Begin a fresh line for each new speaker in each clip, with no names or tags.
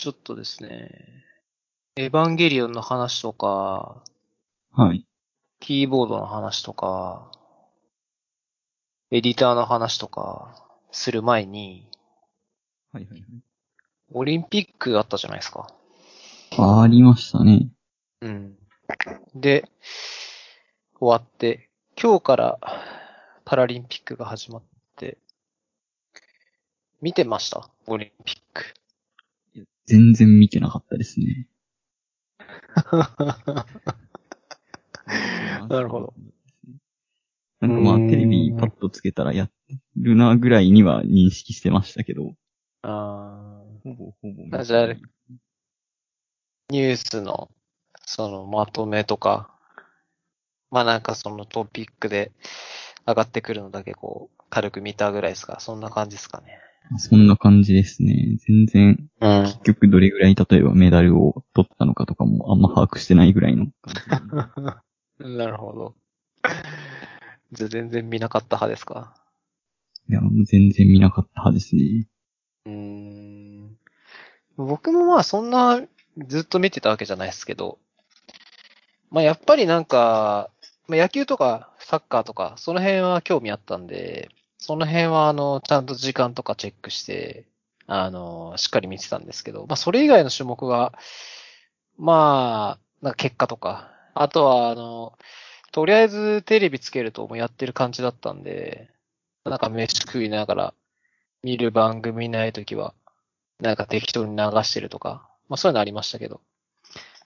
ちょっとですね、エヴァンゲリオンの話とか、
はい。
キーボードの話とか、エディターの話とか、する前に、
はいはいはい。
オリンピックあったじゃないですか。
ありましたね。
うん。で、終わって、今日からパラリンピックが始まって、見てました？オリンピック。
全然見てなかったですね。
なるほど。
なんかまあテレビパッとつけたらやるなぐらいには認識してましたけど、
あー
ほぼほぼ。
あじゃあニュースの、そのまとめとか、まあなんかそのトピックで上がってくるのだけこう、軽く見たぐらいですかそんな感じですかね。
そんな感じですね。全然、
うん。
結局どれぐらい例えばメダルを取ったのかとかもあんま把握してないぐらいの感じで。
なるほど。じゃあ全然見なかった派ですか？
いや、もう全然見なかった派ですね。
うーん。僕もまあそんなずっと見てたわけじゃないですけど、まあやっぱりなんか、まあ、野球とかサッカーとか、その辺は興味あったんで、その辺はあの、ちゃんと時間とかチェックして、あの、しっかり見てたんですけど、まあそれ以外の種目が、まあ、なんか結果とか、あとはあの、とりあえずテレビつけるともうやってる感じだったんで、なんか飯食いながら見る番組ないときは、なんか適当に流してるとか、まあそういうのありましたけど。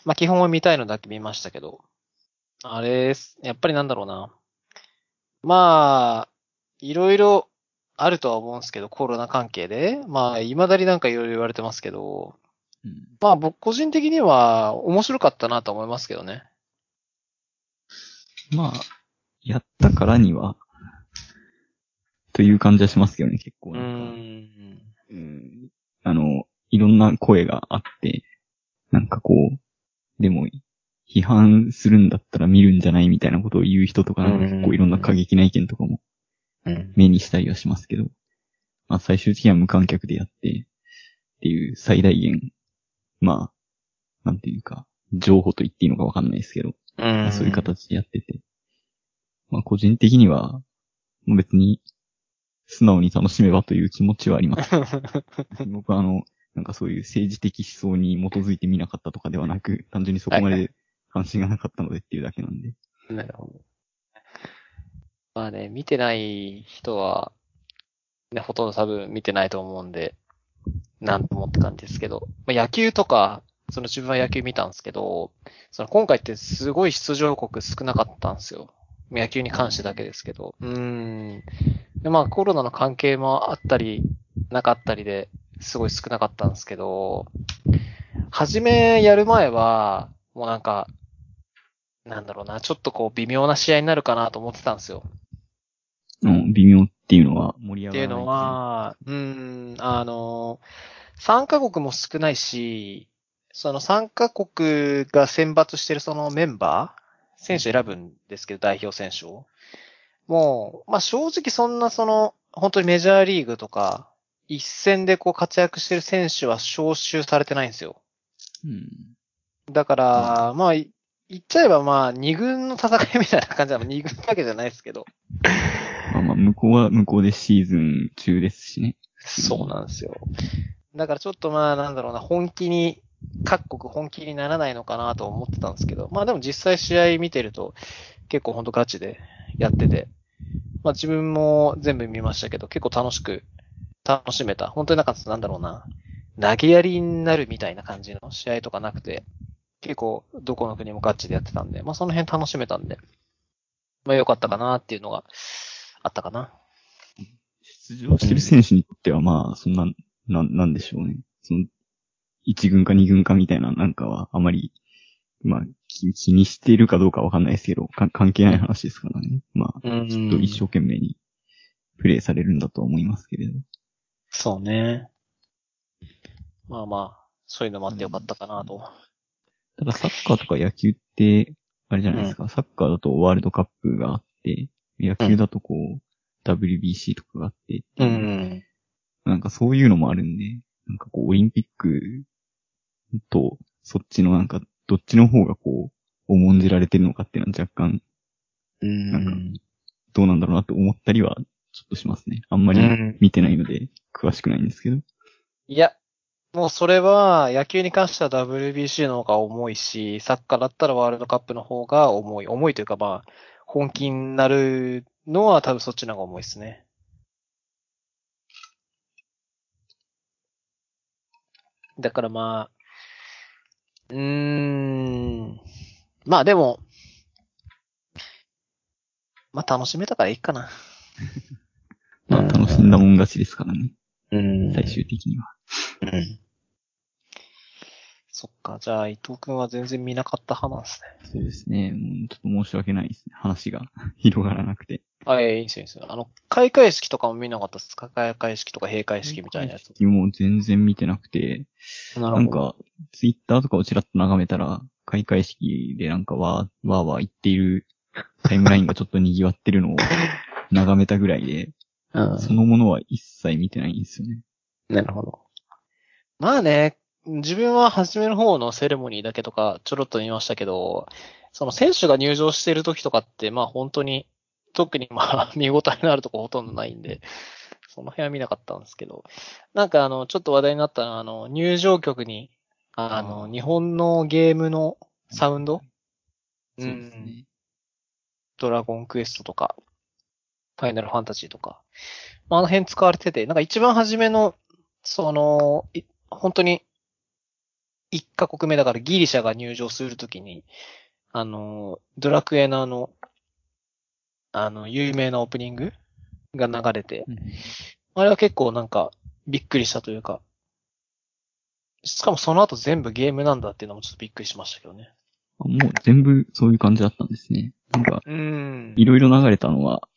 まあ基本は見たいのだけ見ましたけど、あれ、やっぱりなんだろうな。まあ、いろいろあるとは思うんですけど、コロナ関係で。まあ、未だになんかいろいろ言われてますけど、
うん
まあ僕個人的には面白かったなと思いますけどね。
まあ、やったからには、という感じはしますけどね、結構
う
なん。うんあの、いろんな声があって、なんかこう、でも、批判するんだったら見るんじゃないみたいなことを言う人とか、結構いろんな過激な意見とかも
うん。
目にしたりはしますけど、まあ最終的には無観客でやって、っていう最大限、まあ、なんていうか、情報と言っていいのかわかんないですけど、
うん。
そういう形でやってて、まあ個人的には、別に、素直に楽しめばという気持ちはあります。僕はあの、なんかそういう政治的思想に基づいて見なかったとかではなく、単純にそこま
はい
で関心がなかったのでっていうだけなんで。
なるほど。まあね、見てない人は、ね、ほとんど多分見てないと思うんで、なんともって感じですけど、まあ、野球とか、その自分は野球見たんですけど、その今回ってすごい出場国少なかったんですよ。野球に関してだけですけど。うーん。で、まあコロナの関係もあったり、なかったりで、すごい少なかったんですけど、初めやる前は、もうなんか、なんだろうな、ちょっとこう微妙な試合になるかなと思ってたんですよ。
うん、微妙っていうのは盛り上がらない。
っていうの、は、うん、あの、参加国も少ないし、その参加国が選抜してるそのメンバー、選手選ぶんですけど、代表選手を。もう、まあ正直そんなその、本当にメジャーリーグとか、一戦でこう活躍してる選手は招集されてないんですよ。
うん。
だから、まあ、言っちゃえばまあ、二軍の戦いみたいな感じなの。二軍だけじゃないですけど。
まあまあ、向こうは向こうでシーズン中ですしね。
そうなんですよ。だからちょっとまあ、なんだろうな、本気に、各国本気にならないのかなと思ってたんですけど、まあでも実際試合見てると、結構ほんとガチでやってて、まあ自分も全部見ましたけど、結構楽しく、楽しめた。本当になんか、なんだろうな、投げやりになるみたいな感じの試合とかなくて、結構どこの国もガチでやってたんで、まあその辺楽しめたんで、まあ良かったかなっていうのがあったかな？
出場してる選手にとってはまあ、そんな、なん、なんでしょうね。その、一軍か二軍かみたいななんかはあまり、まあ、気気にしているかどうかわかんないですけど、か関係ない話ですからね。まあ、
うん
きっと一生懸命にプレイされるんだとは思いますけれど。
そうね。まあまあ、そういうのもあってよかったかなと。
ただサッカーとか野球って、あれじゃないですか、サッカーだとワールドカップがあって、野球だとこう、WBC とかがあって、
うん。
なんかそういうのもあるんで、なんかこう、オリンピックと、そっちのなんか、どっちの方がこう、重んじられてるのかっていうのは若干、
うん
なんかどうなんだろうなと思ったりは、ちょっとしますね。あんまり
うん
見てないので、詳しくないんですけど。
いや、もうそれは野球に関しては WBC の方が重いし、サッカーだったらワールドカップの方が重い。重いというかまあ、本気になるのは多分そっちの方が重いですね。だからまあ、うーん、まあでも、まあ楽しめたからいいかな。
まあ、楽しんだもん勝ちですからね。
うん
最終的には。
うん。そっか、じゃあ伊藤くんは全然見なかった派なんですね。
そうですね。もうちょっと申し訳ないですね。話が 広がらなくて。
あ、いやいいですよ、いいですよ。あの、開会式とかも見なかったですか？開会式とか閉会式みたいなやつ。
もう全然見てなくて、
な
なん、か、ツイッターとかをちらっと眺めたら、開会式でなんかわー、わーわー言っているタイムラインがちょっと賑わってるのを 眺めたぐらいで、
うん。
そのものは一切見てないんですよね。
なるほど。まあね、自分は初めの方のセレモニーだけとかちょろっと見ましたけど、その選手が入場してる時とかって、まあ本当に、特にまあ 見応えのあるとこほとんどないんで、その辺は見なかったんですけど、なんかあの、ちょっと話題になったのは、あの、入場曲に、あの、日本のゲームのサウンド？
そうですね。
ドラゴンクエストとか、ファイナルファンタジーとか、まあ、あの辺使われてて、なんか一番初めの、その、い本当に、一カ国目だからギリシャが入場するときに、あの、ドラクエのあの、あの、有名なオープニングが流れて、
うん
あれは結構なんか、びっくりしたというか、しかもその後全部ゲームなんだっていうのもちょっとびっくりしましたけどね。
あもう全部そういう感じだったんですね。なんか、
うん。
いろいろ流れたのは、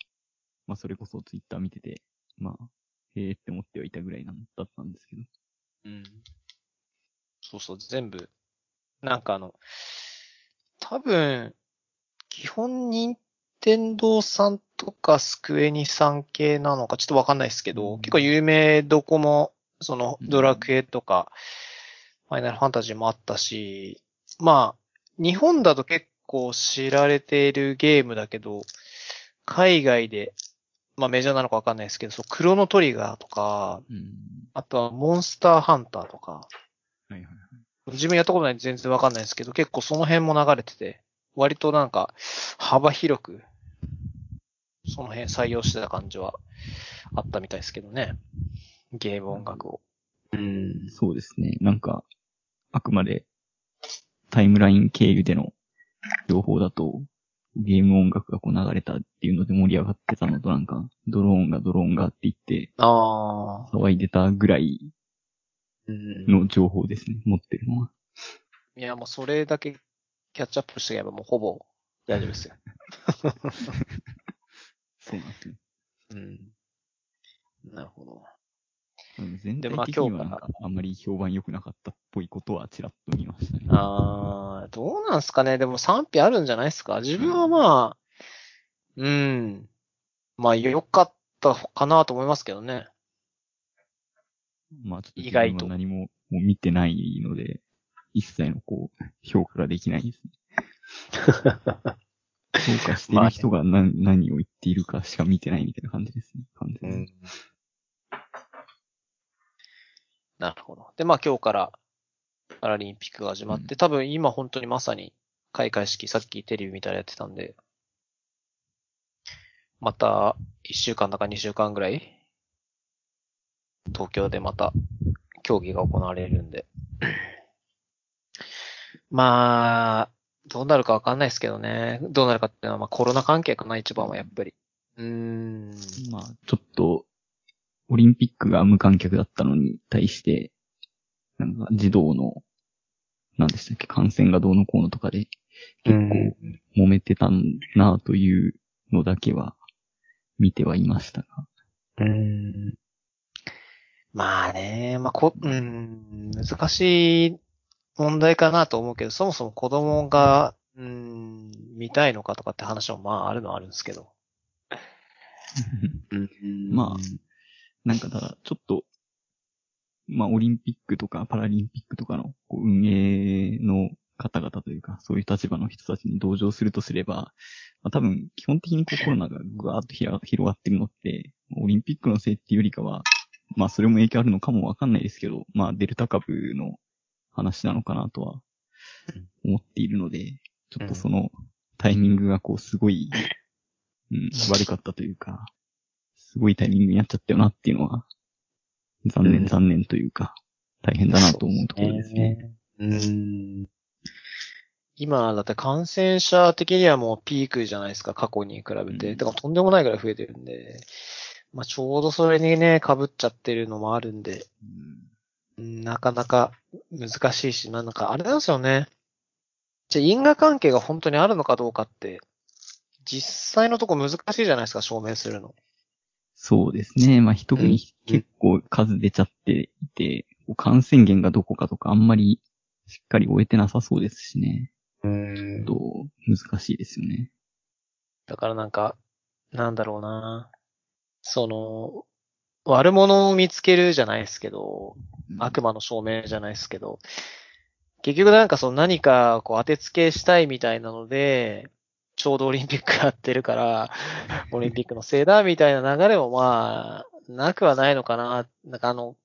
まあそれこそツイッター見てて、まあ、へえって思ってはいたぐらいなんだったんですけど。
うん。そうそう、全部。なんかあの、多分、基本任天堂さんとかスクエニさん系なのかちょっとわかんないですけど、
うん
結構有名どこも、その
うん
ドラクエとか、ファイナルファンタジーもあったし、まあ、日本だと結構知られているゲームだけど、海外で、まあメジャーなのかわかんないですけど、そう、クロノトリガーとか、
うん。
あとはモンスターハンターとか、
はいはいはい。
自分やったことないんで全然わかんないですけど、結構その辺も流れてて、割となんか幅広く、その辺採用してた感じはあったみたいですけどね。ゲーム音楽を。うん。
そうですね。なんか、あくまでタイムライン経由での情報だと、ゲーム音楽がこう流れたっていうので盛り上がってたのとなんか、ドローンがドローンがって言って
ああ。
騒いでたぐらい
うん。
の情報ですね。持ってるのは。
いや、もうそれだけキャッチアップしてやればもうほぼ大丈夫ですよ。
そうなんですね。
うん。なるほど。
うん全
でまあ
体的にはあんまり評判良くなかったっぽいことはちらっと見ましたね。
あー、どうなんすかね。でも賛否あるんじゃないですか。自分はまあ、うん。まあ良かったかなと思いますけどね。
まあちょっと
意外と
何ももう見てないので、一切のこう、評価ができないですね。評価してる人が何,、何を言っているかしか見てないみたいな感じですね。完全に。
なるほど。で、まあ今日からパラリンピックが始まって、多分今本当にまさに開会式、さっきテレビ見たらやってたんで、また1週間だか2週間ぐらい、東京でまた競技が行われるんで。まあ、どうなるかわかんないですけどね。どうなるかっていうのは、まあコロナ関係かな、一番はやっぱり。うーん。
まあ、ちょっと、オリンピックが無観客だったのに対して、なんか児童の、何でしたっけ、感染がどうのこうのとかで、結構揉めてたんなというのだけは見てはいましたが。
うーんまあね、まあこ、うん、難しい問題かなと思うけど、そもそも子供が、うん、見たいのかとかって話もまああるのはあるんですけど。
まあなんかただ、ちょっと、まあ、オリンピックとかパラリンピックとかのこう運営の方々というか、そういう立場の人たちに同情するとすれば、まあ、多分、基本的にこうコロナがぐわーっと広がってるのって、オリンピックのせいっていうよりかは、まあ、それも影響あるのかもわかんないですけど、まあ、デルタ株の話なのかなとは思っているので、ちょっとそのタイミングがこう、すごい、うん、悪かったというか、すごいタイミングになっちゃったよなっていうのは、残念、
うん
残念というか、大変だなと思うところですね。
うーん。今、だって感染者的にはもうピークじゃないですか、過去に比べて。
うん
だからとんでもないぐらい増えてるんで、まあちょうどそれにね、被っちゃってるのもあるんで、うんなかなか難しいし、まあなんかあれなんですよね。じゃあ因果関係が本当にあるのかどうかって、実際のとこ難しいじゃないですか、証明するの。
そうですね。まあ、特に
うん
結構数出ちゃっていて、こう感染源がどこかとかあんまりしっかり終えてなさそうですしね。
うん
と、難しいですよね。
だからなんか、なんだろうな。その、悪者を見つけるじゃないですけど、悪魔の証明じゃないですけど、結局なんかその何かこう当てつけしたいみたいなので、ちょうどオリンピックやってるから、オリンピックのせいだみたいな流れもまあ、なくはないのかな。なんかあの、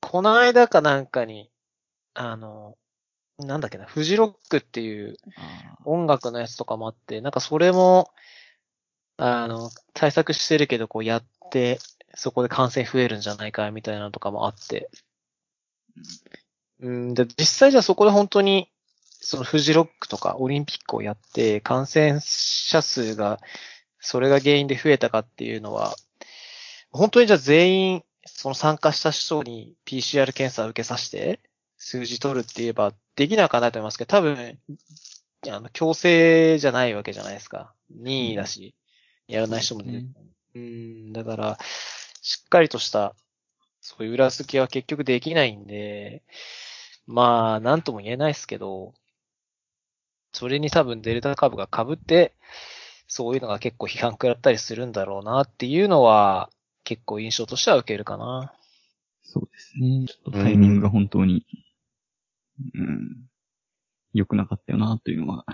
この間かなんかに、あの、なんだっけな、フジロックっていう音楽のやつとかもあって、なんかそれも、あの、対策してるけど、こうやって、そこで感染増えるんじゃないか、みたいなのとかもあって。うん、で、実際じゃあそこで本当に、そのフジロックとかオリンピックをやって、感染者数が、それが原因で増えたかっていうのは、本当にじゃあ全員、その参加した人に PCR 検査を受けさせて、数字取るって言えば、できなくはないと思いますけど、多分、あの、強制じゃないわけじゃないですか。任意だし、やらない人もいる。
ね
うん、だから、しっかりとした、そういう裏付けは結局できないんで、まあ、なんとも言えないですけど、それに多分デルタ株が被って、そういうのが結構批判食らったりするんだろうなっていうのは、結構印象としては受けるかな。
そうですね。ちょっとタイミングが本当に、うん、良くなかったよな、というのは。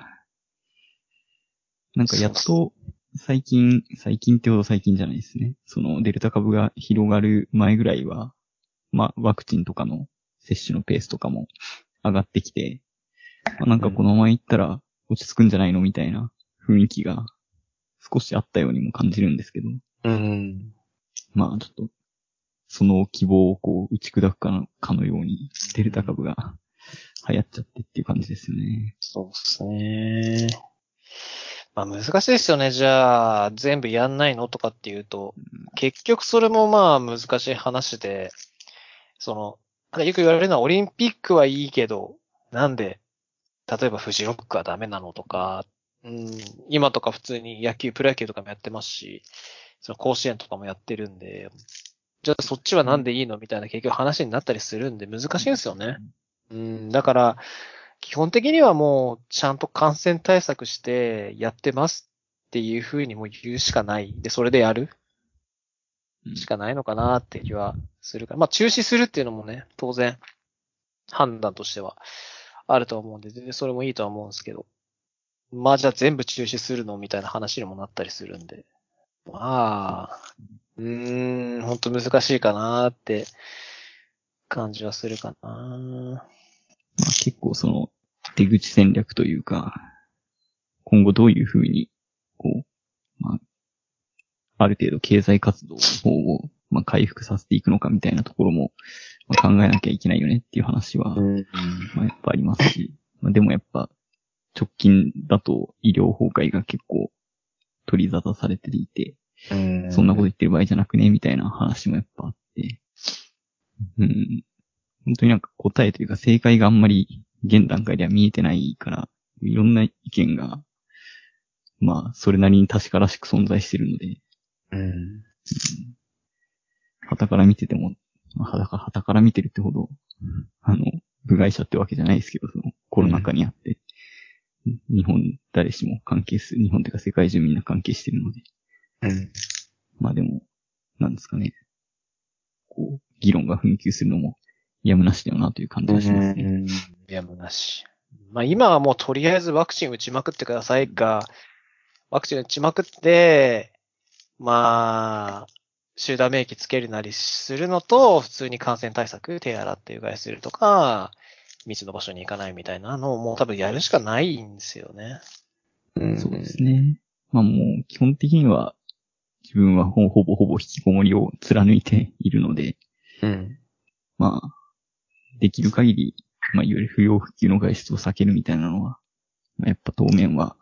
なんかやっと、最近、最近ってほど最近じゃないですね。そのデルタ株が広がる前ぐらいは、まあ、ワクチンとかの接種のペースとかも上がってきて、まあ、なんかこのまま行ったら落ち着くんじゃないのみたいな雰囲気が少しあったようにも感じるんですけど。
うん。
まあちょっと、その希望をこう打ち砕くかのかのように、デルタ株が流行っちゃってっていう感じですよね。
そうですね。まあ難しいですよね。じゃあ、全部やんないのとかっていうと、結局それもまあ難しい話で、その、なんかよく言われるのはオリンピックはいいけど、なんで、例えばフジロックはダメなのとか、うん、今とか普通に野球、プロ野球とかもやってますし、その甲子園とかもやってるんで、じゃあそっちはなんでいいのみたいな結局話になったりするんで難しいんですよね。うん、だから、基本的にはもう、ちゃんと感染対策してやってますっていうふうにもう言うしかない。で、それでやる
うん
しかないのかなって気はするから。まあ、中止するっていうのもね、当然、判断としてはあると思うんで、全然それもいいとは思うんですけど。まあ、じゃあ全部中止するのみたいな話にもなったりするんで。まあ、うーん、ほんと難しいかなって感じはするかな。
まあ結構その出口戦略というか、今後どういうふうに、こう、まあ、ある程度経済活動の方を、まあ、回復させていくのかみたいなところも、まあ、考えなきゃいけないよねっていう話は、
ん。
まあ、やっぱありますし、まあ、でもやっぱ、直近だと医療崩壊が結構取り沙汰されていて、
うん
そんなこと言ってる場合じゃなくね、みたいな話もやっぱあって、うん。本当になんか答えというか正解があんまり現段階では見えてないから、いろんな意見が、まあ、それなりに確からしく存在してるので、
うん。
旗から見てても、まあ、旗から旗から見てるってほど、あの、部外者ってわけじゃないですけど、そのコロナ禍にあって、日本誰しも関係する、日本というか世界中みんな関係してるので、
うん。
まあでも、なんですかね。こう、議論が紛糾するのもやむなしだよなという感じがしますね。
うん。やむなし。まあ今はもうとりあえずワクチン打ちまくってくださいが、ワクチン打ちまくって、まあ、集団免疫つけるなりするのと、普通に感染対策、手洗ってうがいするとか、密の場所に行かないみたいなのをもう多分やるしかないんですよね。うん
そうですね。まあもう基本的には自分はほほぼほぼ引きこもりを貫いているので、
うん。
まあ、できる限り、まあいわゆる不要不急の外出を避けるみたいなのは、まあ、やっぱ当面は、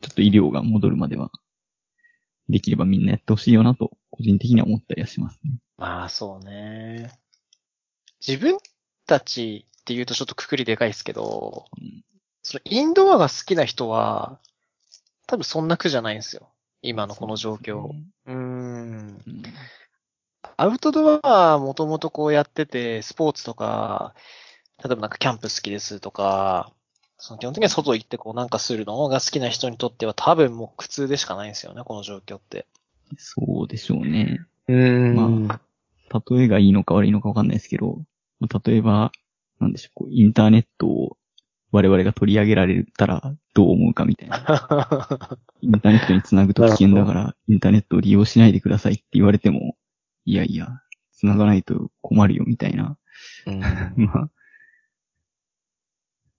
ちょっと医療が戻るまでは、できればみんなやってほしいよなと、個人的には思ったりはしますね。
まあそうね。自分たちって言うとちょっとくくりでかいですけど、
うん
そのインドアが好きな人は、多分そんな苦じゃないんですよ。今のこの状況。うーん。
うん
アウトドアはもともとこうやってて、スポーツとか、例えばなんかキャンプ好きですとか、その基本的には外行ってこうなんかするのが好きな人にとっては多分もう苦痛でしかないんですよね、この状況って。
そうでしょうね。
うー
ま例えがいいのか悪いのかわかんないですけど、まあ例えば、なんでしょう、こうインターネットを我々が取り上げられたらどう思うかみたいな。インターネットにつなぐと危険だから、インターネットを利用しないでくださいって言われても、いやいや、つながないと困るよみたいな。
うん
まあ、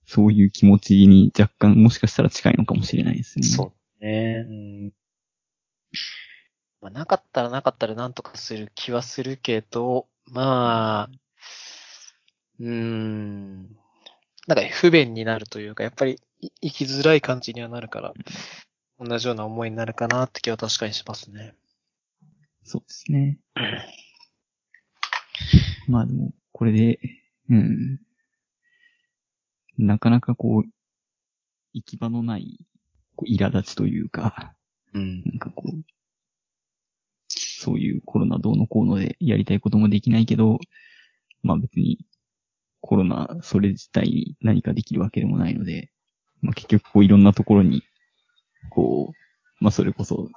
そういう気持ちに若干もしかしたら近いのかもしれないですね。
そうね。うん。まあ、なかったらなかったらなんとかする気はするけど、まあ、うーん。なんか不便になるというか、やっぱりい生きづらい感じにはなるから、同じような思いになるかなって気は確かにしますね。
そうですね。まあでも、これで、うん。なかなかこう、行き場のない、こう、苛立ちというか、
うん。
なんかこう、そういうコロナどうのこうのでやりたいこともできないけど、まあ別にコロナそれ自体に何かできるわけでもないので、まあ結局こういろんなところに、こう、まあそれこそ、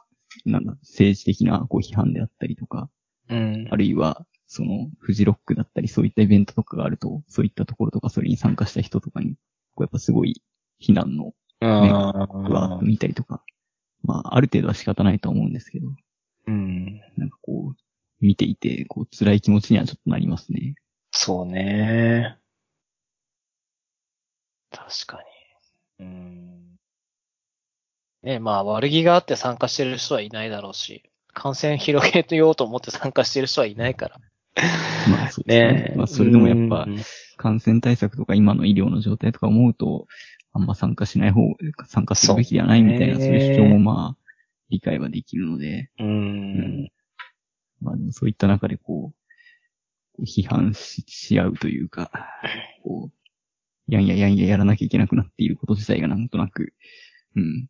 なんだ、政治的なこう批判であったりとか、
うん
あ。るいは、その、フジロックだったり、そういったイベントとかがあると、そういったところとか、それに参加した人とかに、こうやっぱすごい、非難の
あ
は見たりとか、まあ、ある程度は仕方ないとは思うんですけど、
うん。
なんかこう、見ていて、こう、辛い気持ちにはちょっとなりますね。
そうね。確かに。うん。ねまあ悪気があって参加してる人はいないだろうし、感染広げようと思って参加してる人はいないから。
まあ、そうですね。まあ、それでもやっぱ
う、ん
感染対策とか今の医療の状態とか思うと、あんま参加しない方、参加するべきではないみたいな、
そ
うういう主張もまあ、理解はできるので、
うん。
まあでもそういった中でこう、こう批判しし合うというか、こう、やんややんややらなきゃいけなくなっていること自体がなんとなく、うん、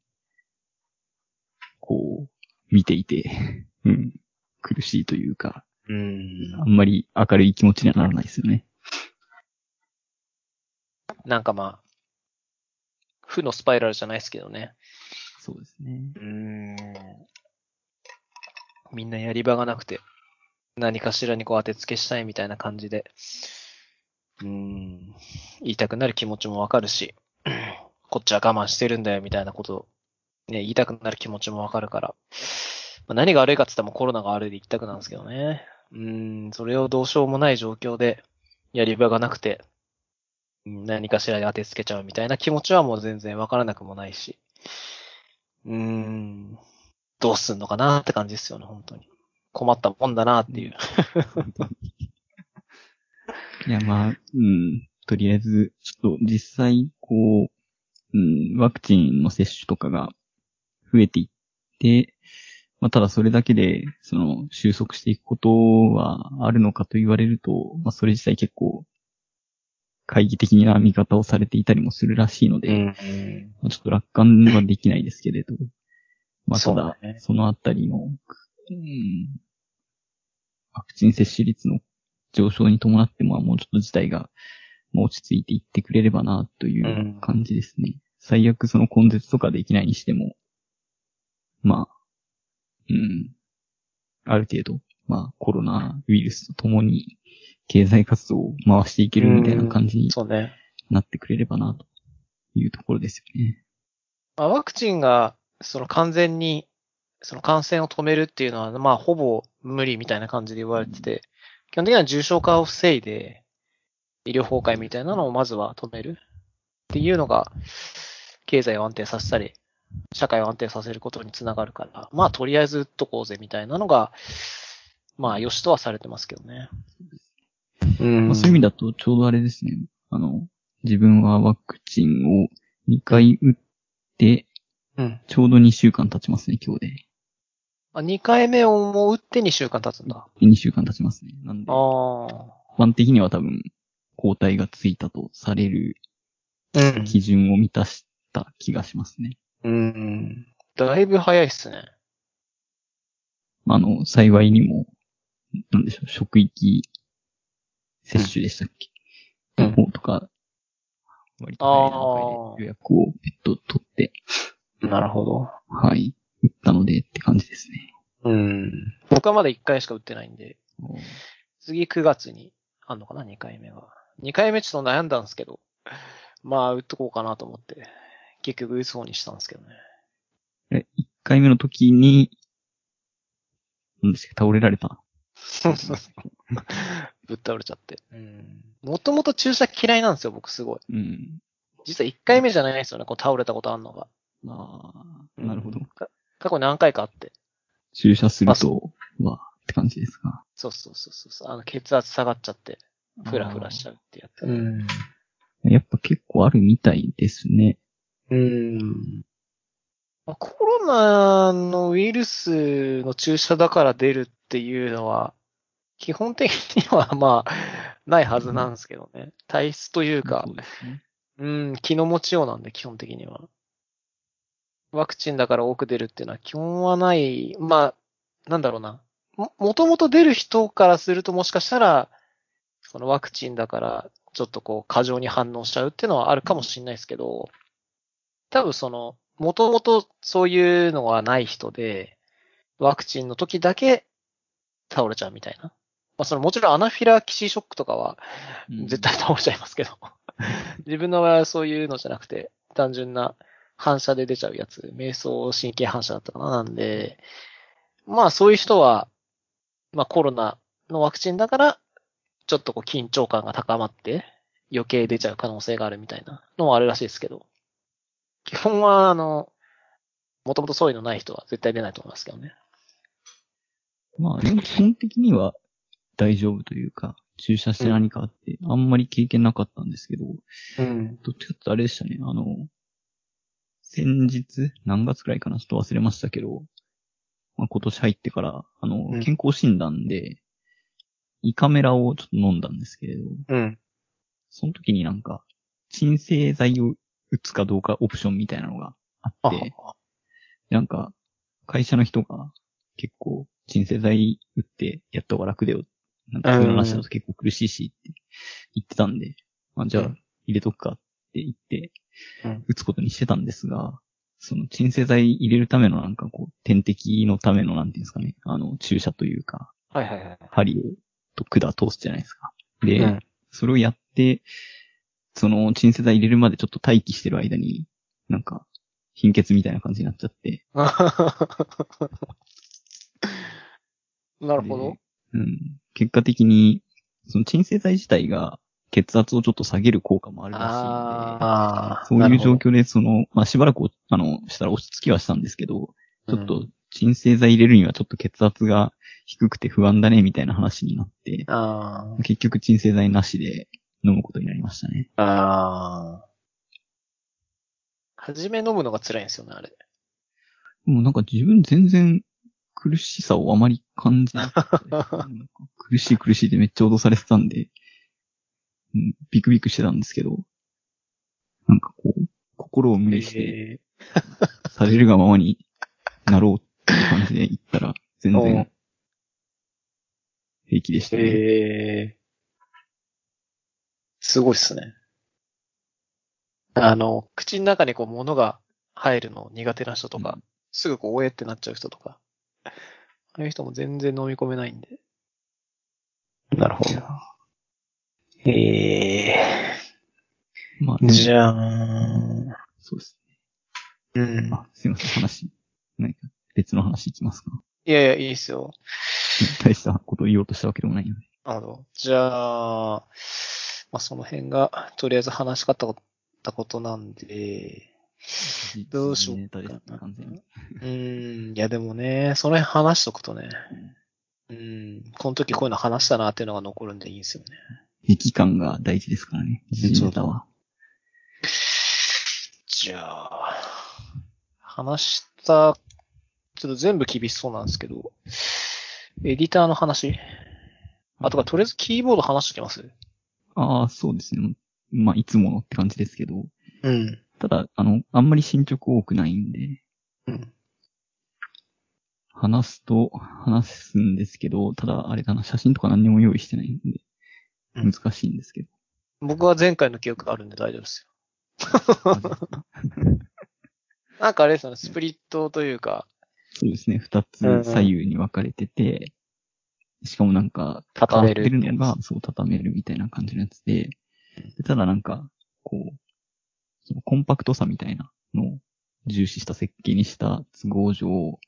こう、見ていて、うん、苦しいというか、
うん。
あんまり明るい気持ちにはならないですよね。
なんかまあ、負のスパイラルじゃないですけどね。
そうですね。
うん。みんなやり場がなくて、何かしらにこう当て付けしたいみたいな感じで、うん、言いたくなる気持ちもわかるし、こっちは我慢してるんだよみたいなことを、ね、言いたくなる気持ちもわかるから、まあ、何が悪いかって言ったらもうコロナが悪いで言いたくなんですけどね。うん、それをどうしようもない状況で、やり場がなくて、何かしらで当てつけちゃうみたいな気持ちはもう全然わからなくもないし、うーん、どうすんのかなって感じですよね、本当に。困ったもんだなっていう。
いや、まあ、うん、とりあえず、ちょっと実際、こう、うん、ワクチンの接種とかが増えていって、まあ、ただそれだけで、その、収束していくことはあるのかと言われると、まあ、それ自体結構、懐疑的な見方をされていたりもするらしいので、
ん。
まあちょっと楽観はできないですけれど、まあ、ただ
そ
のあたりの、うん、ワクチン接種率の上昇に伴って、まあ、もうちょっと事態が、まあ落ち着いていってくれればな、という感じですね。最悪その根絶とかできないにしても、まあ、うん、ある程度、まあ、コロナウイルスと共に経済活動を回していけるみたいな感じに。なってくれればな、というところですよね。
まあ、ワクチンが、その完全に、その感染を止めるっていうのは、まあ、ほぼ無理みたいな感じで言われてて、基本的には重症化を防いで、医療崩壊みたいなのをまずは止めるっていうのが、経済を安定させたり、社会を安定させることにつながるから、まあ、とりあえず打っとこうぜみたいなのが、まあ、良しとはされてますけどね。うん
まあ、そういう意味だと、ちょうどあれですね。あの、自分はワクチンを2回打って、
うん。
ちょうど2週間経ちますね、今日で。
あ、2回目をもう打って2週間経つんだ。
2週間経ちますね。なんで、
ああ。
一般的には多分、抗体がついたとされる
うん
基準を満たした気がしますね。
うん。だいぶ早いっすね。
まああの、幸いにも、なんでしょう、職域接種でしたっけ、
うん
の方とか、割と早い段階で予約を別途取って、
なるほど。
はい、打ったのでって感じですね。
うん。僕はまだ1回しか打ってないんで、次9月にあんのかな、2回目は。2回目ちょっと悩んだんですけど、まあ、打っとこうかなと思って、結局打つ方にしたんですけどね。
え、1回目の時に、なんですか、倒れられた。
そうそうそう。ぶっ倒れちゃって。うん。もともと注射嫌いなんですよ、僕すごい。
うん。
実は1回目じゃないですよね、こう倒れたことあんのが。
ああ、なるほど。
か過去に何回かあって。
注射すると、は、って感じですか？
そうそうそうそう。あの、血圧下がっちゃって、フラフラしちゃうってやつ。うん。
やっぱ結構あるみたいですね。
うん。まあコロナのウイルスの注射だから出るっていうのは、基本的にはまあ、ないはずなんですけどね。体質というか
そ、うね。
うん、気の持ちようなんで、基本的には。ワクチンだから多く出るっていうのは基本はない。まあ、なんだろうな。も、もともと出る人からするともしかしたら、そのワクチンだから、ちょっとこう、過剰に反応しちゃうっていうのはあるかもしれないですけど、多分その、もともとそういうのはない人で、ワクチンの時だけ倒れちゃうみたいな。まあそのもちろんアナフィラキシーショックとかは
うん。
絶対倒れちゃいますけど、自分の場合はそういうのじゃなくて、単純な反射で出ちゃうやつ、瞑想神経反射だったかな。なんで、まあそういう人は、まあコロナのワクチンだから、ちょっとこう緊張感が高まって、余計出ちゃう可能性があるみたいなのはあるらしいですけど、基本はあの、もともとそういうのない人は絶対出ないと思いますけどね。
まあ、でも基本的には大丈夫というか、注射して何かあって、あんまり経験なかったんですけど、
うん。
どっちかってあれでしたね、あの、先日、何月くらいかな、ちょっと忘れましたけど、まあ、今年入ってから、あの、
うん
健康診断で、胃カメラをちょっと飲んだんですけれど、
うん。
その時になんか、鎮静剤を打つかどうかオプションみたいなのがあ
あ
って、なんか、会社の人が結構鎮静剤打ってやった方が楽だよ。なんかそういうのなしだと結構苦しいしって言ってたんで、まあ、じゃあ
うん
入れとくかって言って
うん、
打つことにしてたんですが、その鎮静剤入れるためのなんかこう、点滴のためのなんていうんですかね、あの、注射というか、
はいはいはい。
針をと管通すじゃないですか。で、
うん
それをやって、その鎮静剤入れるまでちょっと待機してる間に、なんか、貧血みたいな感じになっちゃって。
なるほど
で。うん。結果的に、その鎮静剤自体が血圧をちょっと下げる効果もあるらしいの
ああ。
で、そういう状
況。
況で、その、まあ、しばらく、あの、したら落ち着きはしたんですけど、ちょっ
う
と、鎮静剤入れるにはちょっと血圧が低くて不安だね、みたいな話になって、
あ
結局鎮静剤なしで飲むことになりましたね。
あ。ああ。はじめ飲むのが辛いんですよね、あれ。
もうなんか自分全然苦しさをあまり感じなかった苦しい苦しいでめっちゃ脅されてたんで、うん、ビクビクしてたんですけど、なんかこう、心を無理して、
え
されるがままになろうっていう感じで言ったら、全然、平気でした
ー、
ね。
えーすごいっすね。あの、口の中にこう物が入るの苦手な人とか、
うん
すぐこう、おえってなっちゃう人とか、ああいう人も全然飲み込めないんで。なるほど。え
まあ、
ー、じゃあ、
そうです
うん
ね。。あ、すいません、話、何か別の話いきますか？
いやいや、いいっすよ。
大したことを言おうとしたわけでもないので。
なるほど。じゃあ、まあ、その辺が、とりあえず話しかったことなんで、どうしようか
ネタです完全に。
うーん、いやでもね、その辺話しとくとね、うん、この時こういうの話したなっていうのが残るんでいいんですよね。
危機感が大事ですからね。時事ネタは。
じゃあ、話した、ちょっと全部厳しそうなんですけど、エディターの話？あとか、とりあえずキーボード話してきます？
ああ、そうですね。まあ、いつものって感じですけど。
うん。
ただ、あの、あんまり進捗多くないんで、
うん。
話すと、話すんですけど、ただ、あれだな、写真とか何にも用意してないんで、
うん
難しいんですけど。
僕は前回の記憶があるんで大丈夫ですよ。なんかあれですよね、スプリットというか、
そうですね。二つ左右に分かれてて、しかもなんか、
畳める
のが、そう、畳めるみたいな感じのやつで、でただなんか、こう、そのコンパクトさみたいなのを重視した設計にした都合上、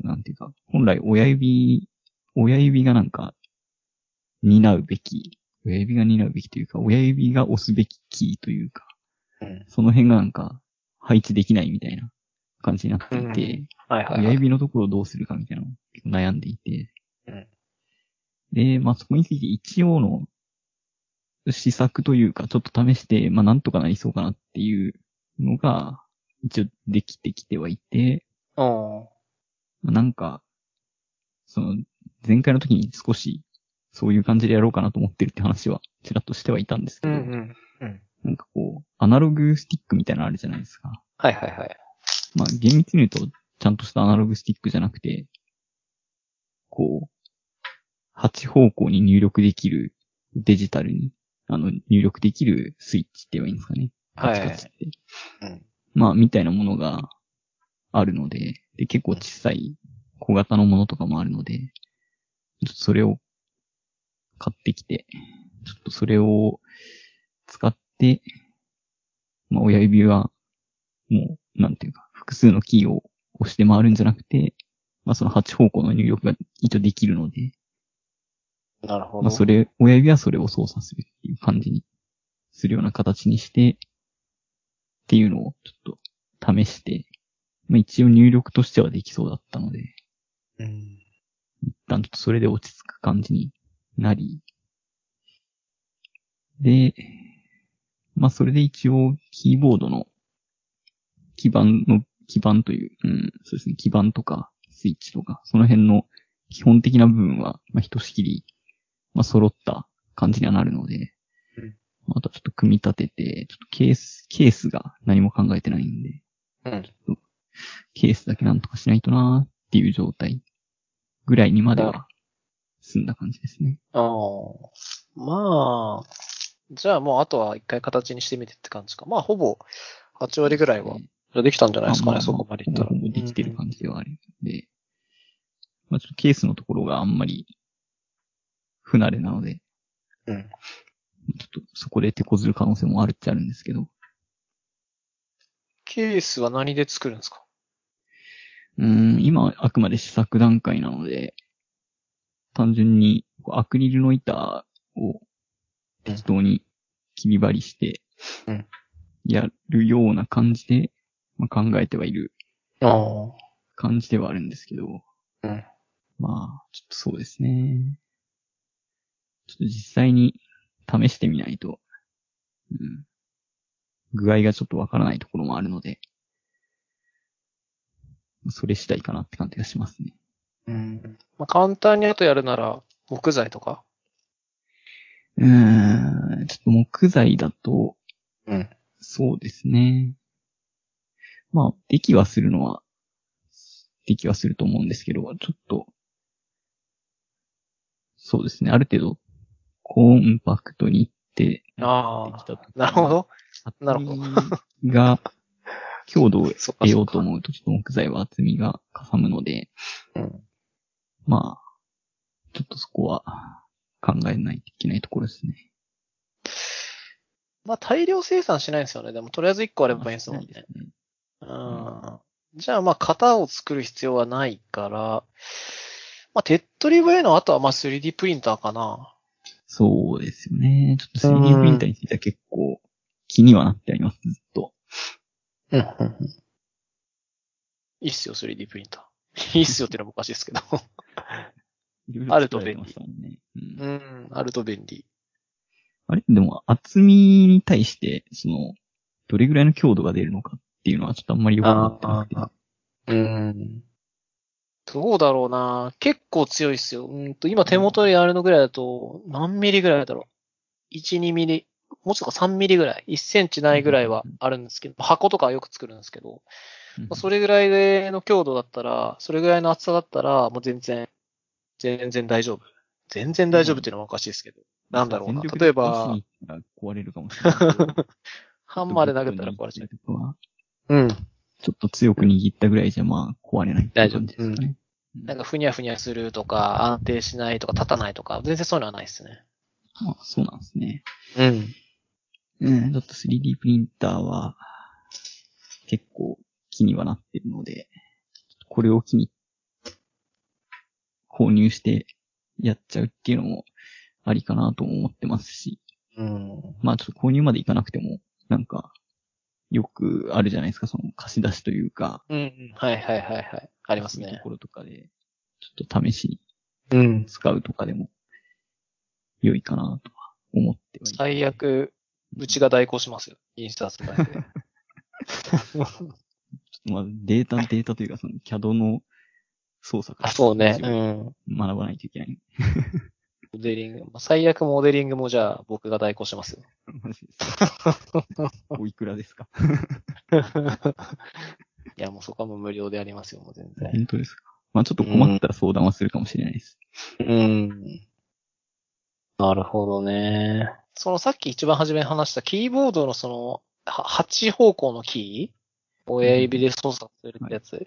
なんていうか、本来親指、親指がなんか、担うべき、親指が担うべきというか、親指が押すべきキーというか、
うん。
その辺がなんか、配置できないみたいな感じになっていて。親指のところをどうするかみたいなのを結構悩んでいて。
うん
で、まあそこについて一応の試作というか、ちょっと試して、まあなんとかなりそうかなっていうのが、一応できてきてはいて、
うん。
まあなんか、その、前回の時に少し、そういう感じでやろうかなと思ってるって話は、ちらっとしてはいたんですけど、
うんうん。うん。
なんかこう、アナログスティックみたいなのあるじゃないですか。
はいはいはい。
まあ、厳密に言うと、ちゃんとしたアナログスティックじゃなくて、こう、8方向に入力できるデジタルに、あの、入力できるスイッチって言えばいいんですかね。カチカチって。
うん。
まあ、みたいなものがあるので、で、結構小さい小型のものとかもあるので、ちょっとそれを買ってきて、ちょっとそれを使って、まあ、親指は、もう、なんていうか、複数のキーを押して回るんじゃなくて、まあ、その8方向の入力が一応できるので、
なるほど。
まあ、それ、親指はそれを操作するっていう感じにするような形にして、っていうのをちょっと試して、まあ、一応入力としてはできそうだったので、
うん。
一旦ちょっとそれで落ち着く感じになり、で、まあ、それで一応キーボードの基板の、基板という、うん、そうですね、基板とかスイッチとか、その辺の基本的な部分は、まあ、ひとしきり、まあ、揃った感じにはなるので、
うん
あとはちょっと組み立てて、ちょっとケース、ケースが何も考えてないんで、
うん。
ケースだけなんとかしないとなーっていう状態ぐらいにまでは済んだ感じですね。
ああ。まあ、じゃあもうあとは一回形にしてみてって感じか。まあほぼ8割ぐらいは、できたんじゃないですかね、そこまでいったら。
ほぼできてる感じではあるんで、まあちょっとケースのところがあんまり不慣れなので、
うん。
ちょっとそこで手こずる可能性もあるっちゃあるんですけど、
ケースは何で作るんですか？
うーん、今はあくまで試作段階なので、単純にアクリルの板を適当に切り張りして
うん、
やるような感じで、まあ、考えてはいる
ああ。
感じではあるんですけど、
うん。
まあ、ちょっとそうですね。ちょっと実際に試してみないと、うん、具合がちょっとわからないところもあるので、それ次第かなって感じがしますね。
うん。まあ簡単にあとやるなら、木材とか
うーん、ちょっと木材だと、
うん。
そうですね。まあ、できはするのは、できはすると思うんですけど、ちょっと、そうですね。ある程度、コンパクトにいって、
ああ
できた
なるほど。なるほど
が、強度を得ようと思うと、ちょっと木材は厚みがかさむので、
うん。
まあ、ちょっとそこは考えないといけないところですね。
まあ大量生産しないんですよね。でもとりあえず1個あればいいんですもんね。
ね。
うん。じゃあまあ型を作る必要はないから、まあ手っ取り早いのはあとはまあ 3D プリンターかな。
そうですよね。ちょっと 3D プリンターについては結構気にはなってあります、ずっと。
うん。いいっすよ、3D プリンター。いいっすよっていうのもおかしいですけど。あると
作られてましたもんね。うん
うん、あると便利。
あれ？でも厚みに対して、その、どれぐらいの強度が出るのかっていうのはちょっとあんまりよくわかってなくて。
あうん。どうだろうな結構強いっすよ。うんと、今手元にあるのぐらいだと、何ミリぐらいだろう。1、2ミリ、もうちょっと3ミリぐらい、1センチないぐらいはあるんですけど、箱とかはよく作るんですけど、
うん
まあそれぐらいでの強度だったら、それぐらいの厚さだったら、もう全然、全然大丈夫。全然大丈夫っていうのはおかしいですけど。なんだろうな例えば
壊れるかもしれない。
ハンマーで殴ったら壊れちゃう。うん。
ちょっと強く握ったぐらいじゃまあ壊れないっていう感じですかね。
なんかふにゃふにゃするとか、安定しないとか、立たないとか、全然そういうのはないですね。
まあそうなんですね。
うん。
うん、ちょっと 3D プリンターは結構気にはなってるので、これを機に購入してやっちゃうっていうのもありかなとも思ってますし、
うん。
まあちょっと購入までいかなくても、なんか、よくあるじゃないですか、その貸し出しというか、
うんうん。はいはいはいはい。ありますね。
そういうところとかで、ちょっと試しに
うん。
使うとかでも良いかなとは思ってはいます
最悪、うちが代行しますよ。インスタとかで。
まあ、データ、データというか、その CAD の操作から
あ、そうね。うん。
学ばないといけない。
モデリング。まあ最悪モデリングもじゃあ僕が代行しますよ。
マジですか。おいくらですか？
いや、もうそこはもう無料でありますよ、もう全然。
本当ですか？まあちょっと困ったら相談はするかもしれないです。
うん。なるほどね。そのさっき一番初めに話したキーボードのその、は8方向のキー？親指で操作するってやつ？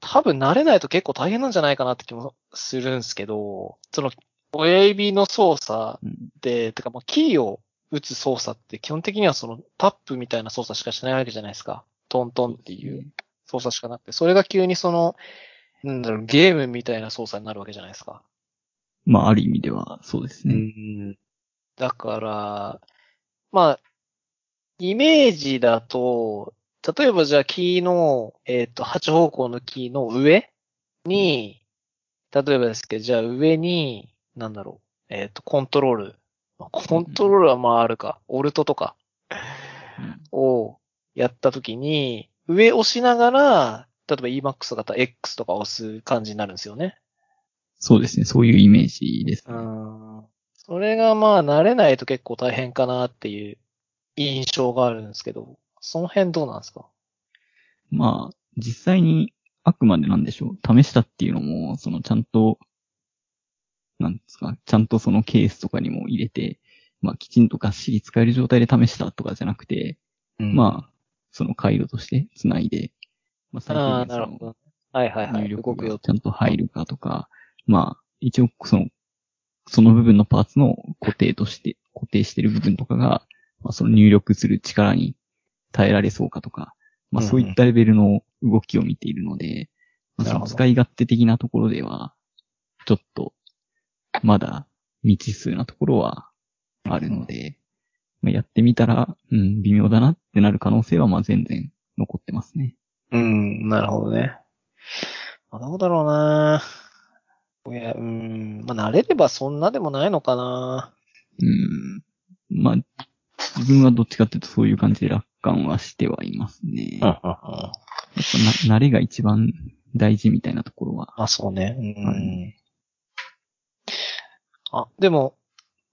多分慣れないと結構大変なんじゃないかなって気もするんですけど、その親指の操作
うん
で、てかまあキーを打つ操作って基本的にはそのタップみたいな操作しかしないわけじゃないですか。トントンっていう操作しかなくて、それが急にその、なんだろう、ゲームみたいな操作になるわけじゃないですか。
まあある意味ではそうですね。
ん。だから、まあ、イメージだと、例えばじゃあキーの、えっ、と、8方向のキーの上に、例えばですけど、じゃあ上に、なんだろう、えっ、と、コントロール。まあコントロールはまああるか、オルトとか
うん
をやったときに、上押しながら、例えば Emax 型 X とか押す感じになるんですよね。
そうですね。そういうイメージですね。
うん。それがまあ慣れないと結構大変かなっていう印象があるんですけど、その辺どうなんですか？
まあ、実際にあくまでなんでしょう。試したっていうのも、そのちゃんと、なんですか、ちゃんとそのケースとかにも入れて、まあきちんとがっしり使える状態で試したとかじゃなくて、まあ、その回路として繋いで、まあ最
ああ、
低限その。
はいはいはい。
入力がちゃんと入るかとか、まあ、一応その、その部分のパーツの固定として、固定してる部分とかが、まあその入力する力に耐えられそうかとか、まあそういったレベルの動きを見ているので、まあそ
なるほど。
の使い勝手的なところでは、ちょっと、まだ未知数なところはあるので、まあ、やってみたら、うん、微妙だなってなる可能性はまあ全然残ってますね。
うん、なるほどね。まあ、どうだろうないや、うん、まあ慣れればそんなでもないのかな
うん。まあ、自分はどっちかっていうとそういう感じで楽観はしてはいますね。やっぱな、慣れが一番大事みたいなところは。
あ、そうね。うん。
はい
あ、でも、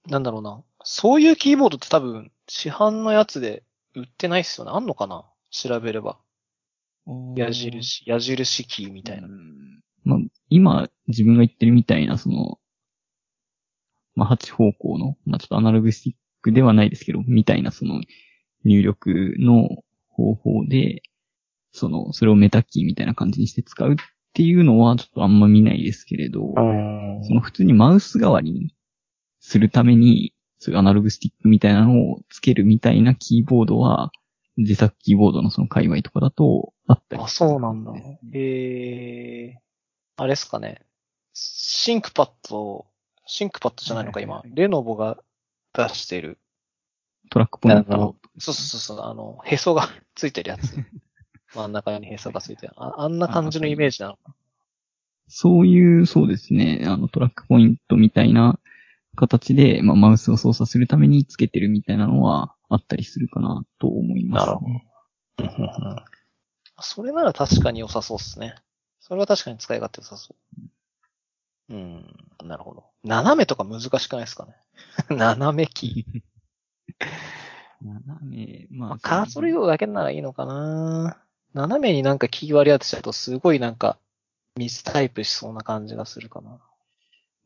なんだろうな。そういうキーボードって多分、市販のやつで売ってないっすよね。あんのかな？調べれば。矢印、矢印キーみたいな
う。んまあ、今、自分が言ってるみたいな、その、まあ、8方向の、まあ、ちょっとアナログスティックではないですけど、みたいな、その、入力の方法で、その、それをメタキーみたいな感じにして使うっていうのは、ちょっとあんま見ないですけれど、
うん
その普通にマウス代わりにするために、そういうアナログスティックみたいなのをつけるみたいなキーボードは、自作キーボードのその界隈とかだとあったり
あ、そうなんだ。へえ。あれですかね。シンクパッド、シンクパッドじゃないのか、今。レノボが出してる。
トラックポイント。
そうそうそう、あの、へそがついてるやつ。真ん中にへそがついてる。ああんな感じのイメージなのか
そういう、そうですね、あのトラックポイントみたいな形で、まあ、マウスを操作するためにつけてるみたいなのはあったりするかなと思います、ね。
なるほど。それなら確かに良さそうですね。それは確かに使い勝手良さそう。うん、なるほど。斜めとか難しくないですかね。斜めキー。
斜め、まあ、
まあ、カーソル移動だけならいいのかな斜めになんかキー割り当てちゃうとすごいなんかミスタイプしそうな感じがするかな。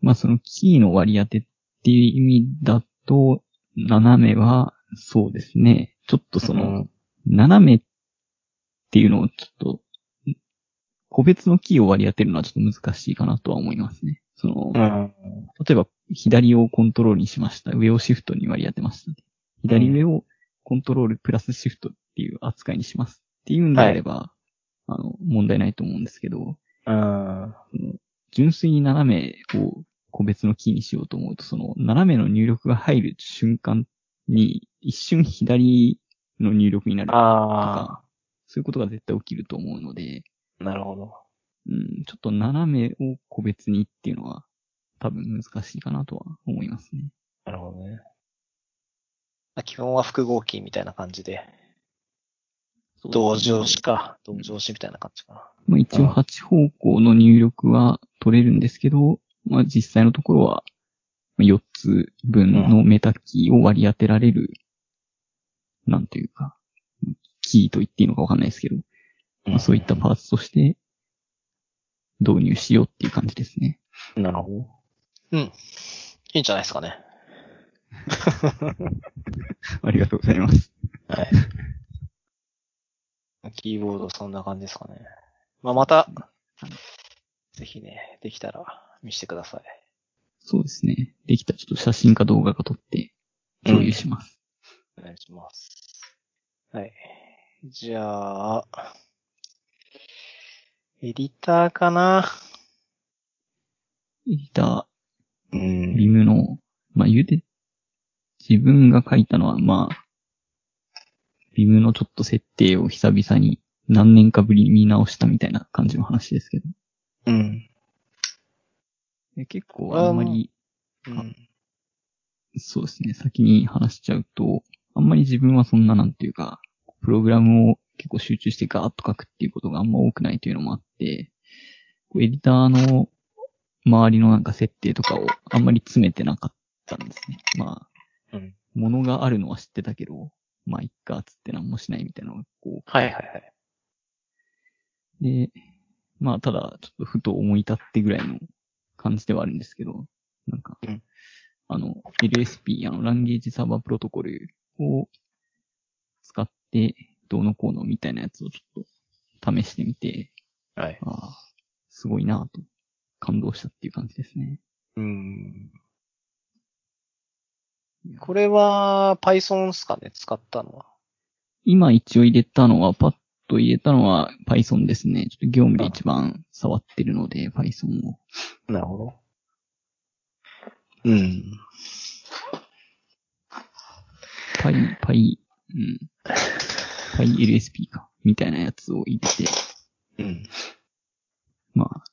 まあそのキーの割り当てっていう意味だと、斜めは、そうですね。ちょっとその、
うん
斜めっていうのをちょっと、個別のキーを割り当てるのはちょっと難しいかなとは思いますね。その、
うん。
例えば左をコントロールにしました。上をシフトに割り当てました、左上をコントロールプラスシフトっていう扱いにしますっていうんであれば、あの、問題ないと思うんですけど、
うん。
その純粋に斜めを個別のキーにしようと思うと、その斜めの入力が入る瞬間に一瞬左の入力になると
あ
か、そういうことが絶対起きると思うので、
あ、なるほど。
うん、ちょっと斜めを個別にっていうのは多分難しいかなとは思いますね。
なるほどね。まあ基本は複合キーみたいな感じで、同乗詞か、同乗詞みたいな感じかな。
まあ一応8方向の入力は取れるんですけど、まあ実際のところは4つ分のメタキーを割り当てられる、なんていうか、キーと言っていいのかわかんないですけど、まあ、そういったパーツとして導入しようっていう感じですね。
なるほど。うん。いいんじゃないですかね。
ありがとうございます。
はい。キーボードそんな感じですかね。まあ、また、ぜひね、できたら見せてください。
そうですね。できたらちょっと写真か動画か撮って共有します。
お願いします。はい。じゃあ、エディターかな？
エディタ
う
ー、
ん
ビムの、まあ言うて、自分が書いたのは、まあ、ビムのちょっと設定を久々に何年かぶりに見直したみたいな感じの話ですけど。
うん。
で結構あんまり、
うん。
そうですね、先に話しちゃうと、あんまり自分はそんななんていうか、プログラムを結構集中してガーッと書くっていうことがあんま多くないというのもあって、エディターの周りのなんか設定とかをあんまり詰めてなかったんですね。まあ、
うん
ものがあるのは知ってたけど、まあ、いっか、つって何もしないみたいなのがこ
はいはいはい。
う。で、まあ、ただ、ちょっとふと思い立ってぐらいの感じではあるんですけど、なんか、
うん
あの、LSP、あの、ランゲージサーバープロトコルを使って、どうのこうのみたいなやつをちょっと試してみて、
はい。
ああ、すごいなぁと感動したっていう感じですね。
うん。これは Python っすかね？使ったのは。
今一応入れたのは、パッと入れたのは Python ですね。ちょっと業務で一番触ってるので、Python を。
なるほど。うん。
Py、Py、うん。PyLSP か。みたいなやつを入れて、
うん。
まあ、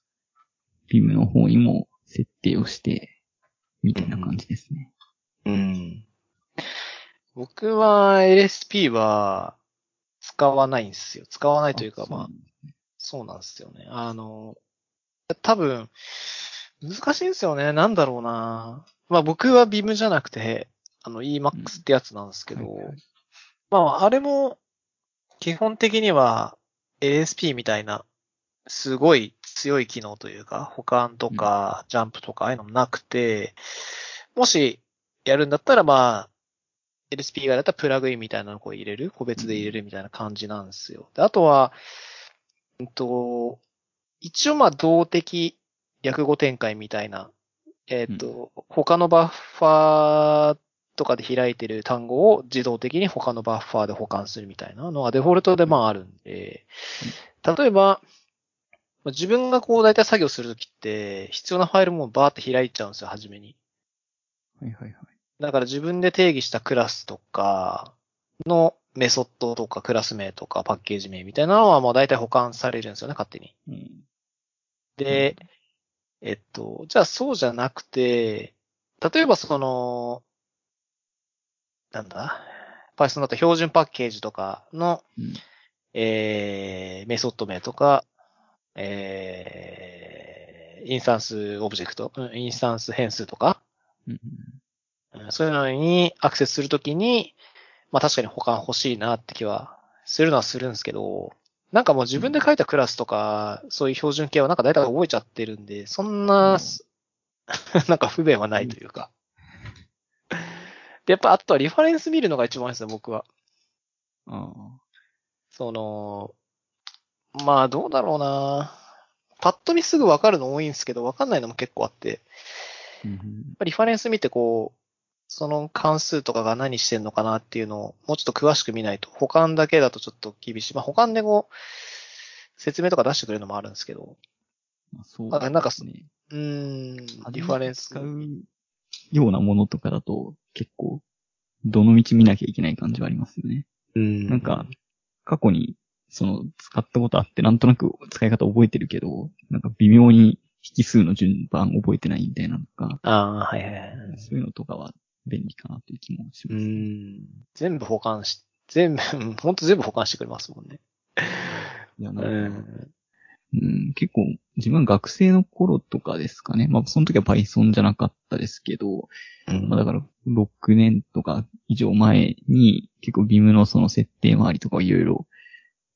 Vim の方にも設定をして、みたいな感じですね。
うん。僕は LSP は使わないんですよ。使わないというか、まあ、そうなんですよね。あの、多分、難しいんですよね。なんだろうな。まあ僕は Vim じゃなくて、あの Emacs ってやつなんですけど、
はいはい
まああれも、基本的には ASP みたいな、すごい強い機能というか、保管とか、ジャンプとか、ああいうのもなくて、もしやるんだったらまあ、LSP 以外だったらプラグインみたいなのを入れる、個別で入れるみたいな感じなんですよ。であとは、うんと、一応まあ動的略語展開みたいな、えっ、と、他のバッファーとかで開いてる単語を自動的に他のバッファーで保管するみたいなのがデフォルトでまああるんで、例えば、自分がこう大体作業するときって、必要なファイルもバーって開いちゃうんですよ、初めに。
はいはいはい。
だから自分で定義したクラスとかのメソッドとかクラス名とかパッケージ名みたいなのはもう大体補完されるんですよね、勝手に。
うん。
で、えっと、じゃあそうじゃなくて、例えばその、なんだ Python だと標準パッケージとかの、
うん。
えー、メソッド名とか、えー、インスタンスオブジェクト、うんインスタンス変数とか、
うん。
うんそういうのにアクセスするときに、まあ確かに保管欲しいなって気はするのはするんですけど、なんかもう自分で書いたクラスとか、そういう標準形はなんか大体覚えちゃってるんで、そんな、なんか不便はないというか。で、やっぱあとはリファレンス見るのが一番いいですね、僕は。
ああ。
その、まあどうだろうなパッと見すぐわかるの多いんですけど、わかんないのも結構あって、リファレンス見てこう、その関数とかが何してんのかなっていうのをもうちょっと詳しく見ないと、保管だけだとちょっと厳しい。まあ保管でこう、説明とか出してくれるのもあるんですけど、
まあ、そう
あなんか
ですね。
うーん、リファレンス。
使うようなものとかだと、結構、どの道見なきゃいけない感じはありますよね。
うん
なんか、過去に、その、使ったことあって、なんとなく使い方覚えてるけど、なんか微妙に引数の順番覚えてないみたいなのとか、
ああ、はいはいはい。
そういうのとかは便利かなという気もし
う
ます。
ん。全部保管し、全部、ほんと全部保管してくれますもんね。
いや、
う
なんか、
ん。
うん、結構、自分は学生の頃とかですかね。まあ、その時は Python じゃなかったですけど、まあ、だから、6年とか以上前に、結構 Vim のその設定周りとかをいろいろ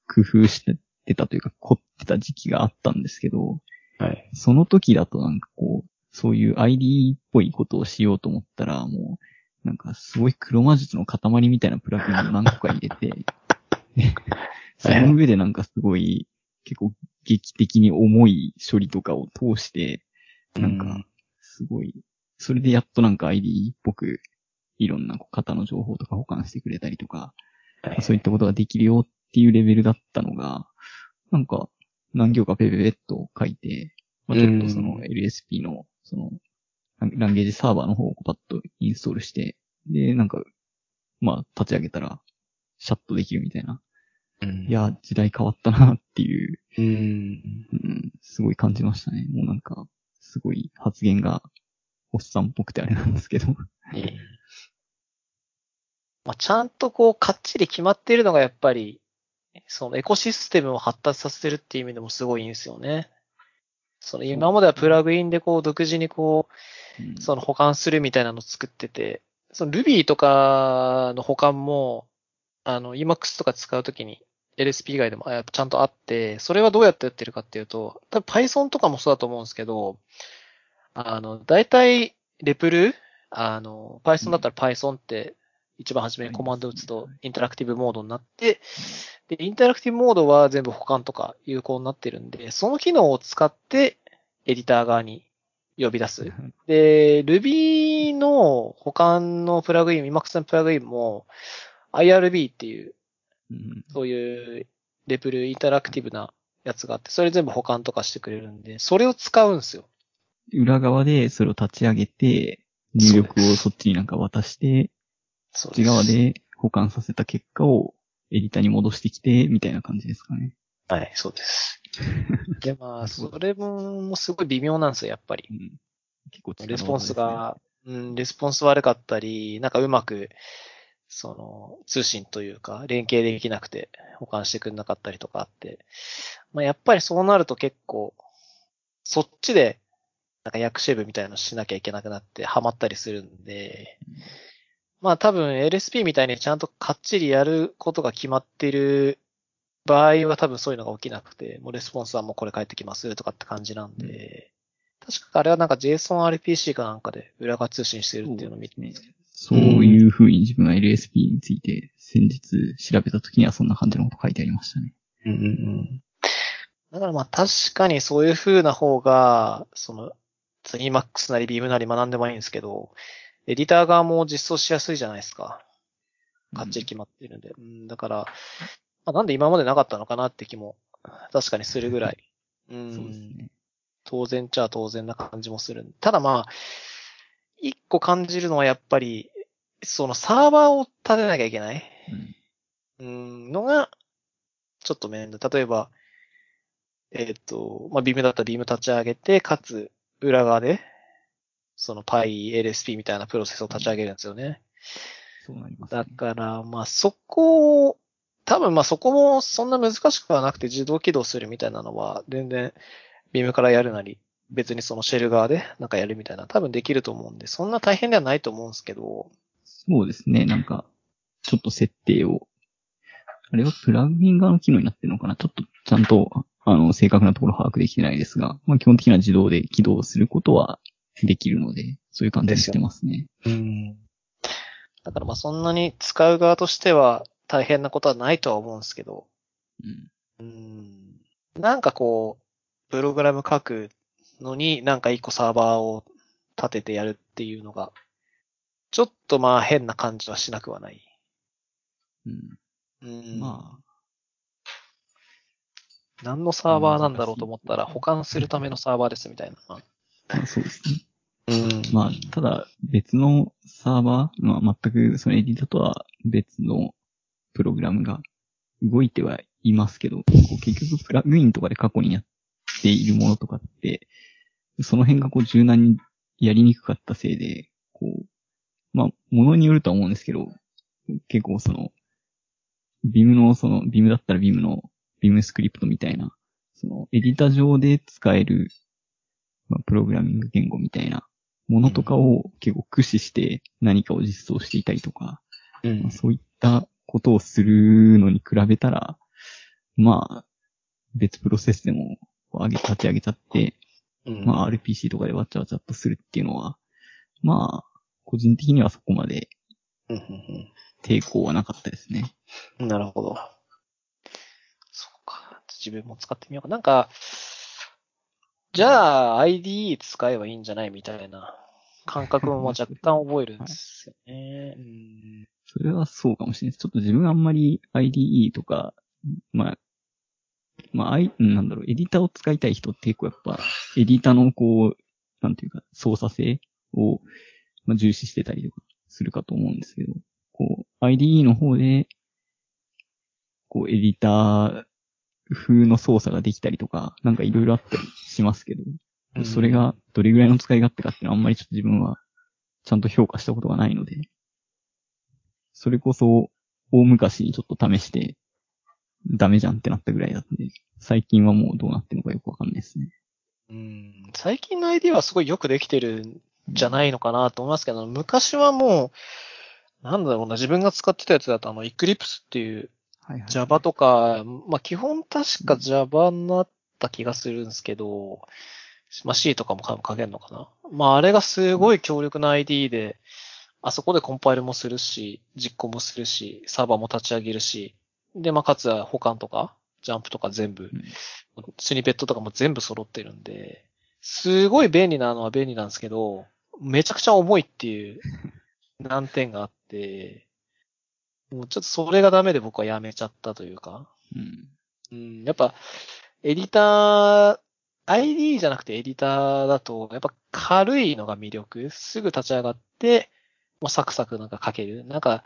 工夫してたというか、凝ってた時期があったんですけど、
はい。
その時だとなんかこう、そういう ID っぽいことをしようと思ったら、もう、なんかすごい黒魔術の塊みたいなプラグインを何個か入れて、で その上でなんかすごい、結構劇的に重い処理とかを通して、なんか、すごい、それでやっとなんか ID っぽく、いろんなこう型の情報とか保管してくれたりとか、
はい。
そういったことができるよっていうレベルだったのが、なんか、何行かペペペッと書いて、まあ、ちょっとその
うん
LSP の、その、ランゲージサーバーの方をパッとインストールして、で、なんか、まあ、立ち上げたら、シャットできるみたいな。
うん
いや、時代変わったなっていう、
うん。
うん、すごい感じましたね。もうなんか、すごい発言が、おっさんっぽくてあれなんですけど。
いいまあ、ちゃんとこう、かっちり決まっているのがやっぱり、そのエコシステムを発達させてるっていう意味でもすごいいいんですよね。その今まではプラグインでこう、独自にこう、
うん。
その保管するみたいなのを作ってて、その Ruby とかの保管も、あの Emacs とか使うときに LSP 以外でもあちゃんとあって、それはどうやってやってるかっていうと、多分 Python とかもそうだと思うんですけど、あの、大体、レプルあの、Python だったら Python って一番初めにコマンド打つとインタラクティブモードになって、で、インタラクティブモードは全部保管とか有効になってるんで、その機能を使ってエディター側に呼び出す。で、Ruby の保管のプラグイン、Emacs のプラグインも IRB っていう、
うん
そういうレプルインタラクティブなやつがあって、それ全部保管とかしてくれるんで、それを使うんですよ。
裏側でそれを立ち上げて、入力をそっちになんか渡して、
そ
こっち側。で保管させた結果をエディターに戻してきて、みたいな感じですかね。
はい、そうです。で、まあ、それもすごい微妙なんですよ、やっぱり
う。ん、結構力
レスポンスが、うん、レスポンス悪かったり、なんかうまく、その、通信というか、連携できなくて保管してくれなかったりとかあって、まあ、やっぱりそうなると結構、そっちで、なんか役シェブみたいなのしなきゃいけなくなってハマったりするんで、まあ多分 LSP みたいにちゃんとかっちりやることが決まってる場合は多分そういうのが起きなくて、もうレスポンスはもうこれ返ってきますとかって感じなんで、確かあれはなんか JSONRPC かなんかで裏側通信してるっていうのを見て、
ねそういう風に自分は LSP について先日調べた時にはそんな感じのこと書いてありましたね。
うんうんうん。だからまあ確かにそういう風な方が、その、Emacs なり Beam なり学んでもいいんですけど、エディター側も実装しやすいじゃないですか。かっちり決まってるんで。うん、だから、まあ、なんで今までなかったのかなって気も、確かにするぐらい。うん。
そうですね。
当然っちゃ当然な感じもする。ただまあ、一個感じるのはやっぱり、そのサーバーを立てなきゃいけない。
うん
うん、のが、ちょっと面倒。例えば、えっ、と、まあ、ビームだったらビーム立ち上げて、かつ、裏側で、その PyLSP みたいなプロセスを立ち上げるんですよね。
そうなります、
だから、まあ、そこを、多分まあそこもそんな難しくはなくて自動起動するみたいなのは、全然、ビームからやるなり、別にそのシェル側でなんかやるみたいな、多分できると思うんで、そんな大変ではないと思うんですけど、
そうですね。なんか、ちょっと設定を、あれはプラグイン側の機能になってるのかな？ちょっとちゃんと、あの、正確なところ把握できてないですが、まあ基本的には自動で起動することはできるので、そういう感じにしてますね。
うん。だからまあそんなに使う側としては大変なことはないとは思うんですけど、
うん。
うん。なんかこう、プログラム書くのになんか一個サーバーを立ててやるっていうのが、ちょっとまあ変な感じはしなくはない。
うん。
うん。
ま
何のサーバーなんだろうと思ったら保管するためのサーバーですみたいな。
あ、そうですね。
うん。
まあ、ただ、別のサーバー、まあ、全くそのエディタとは別のプログラムが動いてはいますけど、結局プラグインとかで過去にやっているものとかって、その辺がこう柔軟にやりにくかったせいで、こう、まあ、ものによるとは思うんですけど、結構その、ビムのその、ビムだったらビムの、ビムスクリプトみたいな、その、エディタ上で使える、まあ、プログラミング言語みたいなものとかを結構駆使して何かを実装していたりとか、
うん
まあ、そういったことをするのに比べたら、まあ、別プロセスでも上げ、立ち上げちゃって、
うん
まあ RPC とかでわちゃわちゃっとするっていうのは、まあ、個人的にはそこまで抵抗はなかったですね。
うんなるほど。そうか。自分も使ってみようか。なんか、じゃあ IDE 使えばいいんじゃないみたいな感覚も若干覚えるんですよね。うん
それはそうかもしれないです。ちょっと自分あんまり IDE とか、まあ、まあ、I、うんなんだろう、エディターを使いたい人って結構やっぱ、エディターのこう、なんていうか、操作性を、まあ、重視してたりとかするかと思うんですけど、こう、IDE の方で、こう、エディター風の操作ができたりとか、なんかいろいろあったりしますけど、それがどれぐらいの使い勝手かっていうのはあんまりちょっと自分はちゃんと評価したことがないので、それこそ大昔にちょっと試してダメじゃんってなったぐらいだったんで、最近はもうどうなってるのかよくわかんないですね。
うん最近の ID はすごいよくできてるんじゃないのかなと思いますけど、昔はもう、なんだろうな、自分が使ってたやつだとあの、Eclipse っていう
はいはい。
Java とか、まあ、基本確か Java になった気がするんですけど、まあ、C とかも書けるのかな。まあ、あれがすごい強力な ID で、あそこでコンパイルもするし、実行もするし、サーバーも立ち上げるし、で、まあ、かつは保管とか、ジャンプとか全部、スニペットとかも全部揃ってるんで、すごい便利なのは便利なんですけど、めちゃくちゃ重いっていう難点があって、もうちょっとそれがダメで僕はやめちゃったというか、
うん。
うん、やっぱ、エディター、ID じゃなくてエディターだと、やっぱ軽いのが魅力。すぐ立ち上がって、もうサクサクなんか書ける。なんか、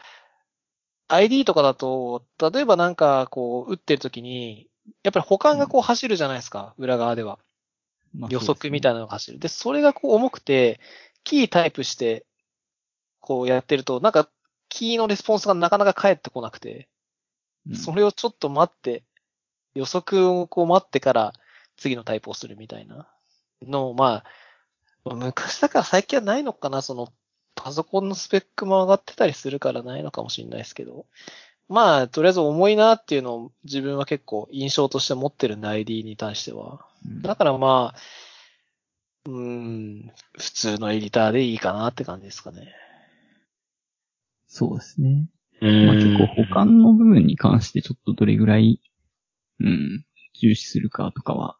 ID とかだと、例えばなんかこう、打ってる時に、やっぱり保管がこう走るじゃないですか、裏側では。
まあ
予測みたいなのが走る。で、それがこう重くて、キータイプして、こうやってると、なんか、キーのレスポンスがなかなか返ってこなくて、
うん
それをちょっと待って、予測をこう待ってから次のタイプをするみたいなのを、まあ、昔だから最近はないのかな、その、パソコンのスペックも上がってたりするからないのかもしれないですけど。まあ、とりあえず重いなっていうのを自分は結構印象として持ってるんで ID に対しては。
うん
だからまあ、うーん、普通のエディターでいいかなって感じですかね。
そうですね。
う
まあ結構保管の部分に関してちょっとどれぐらい、うん、重視するかとかは、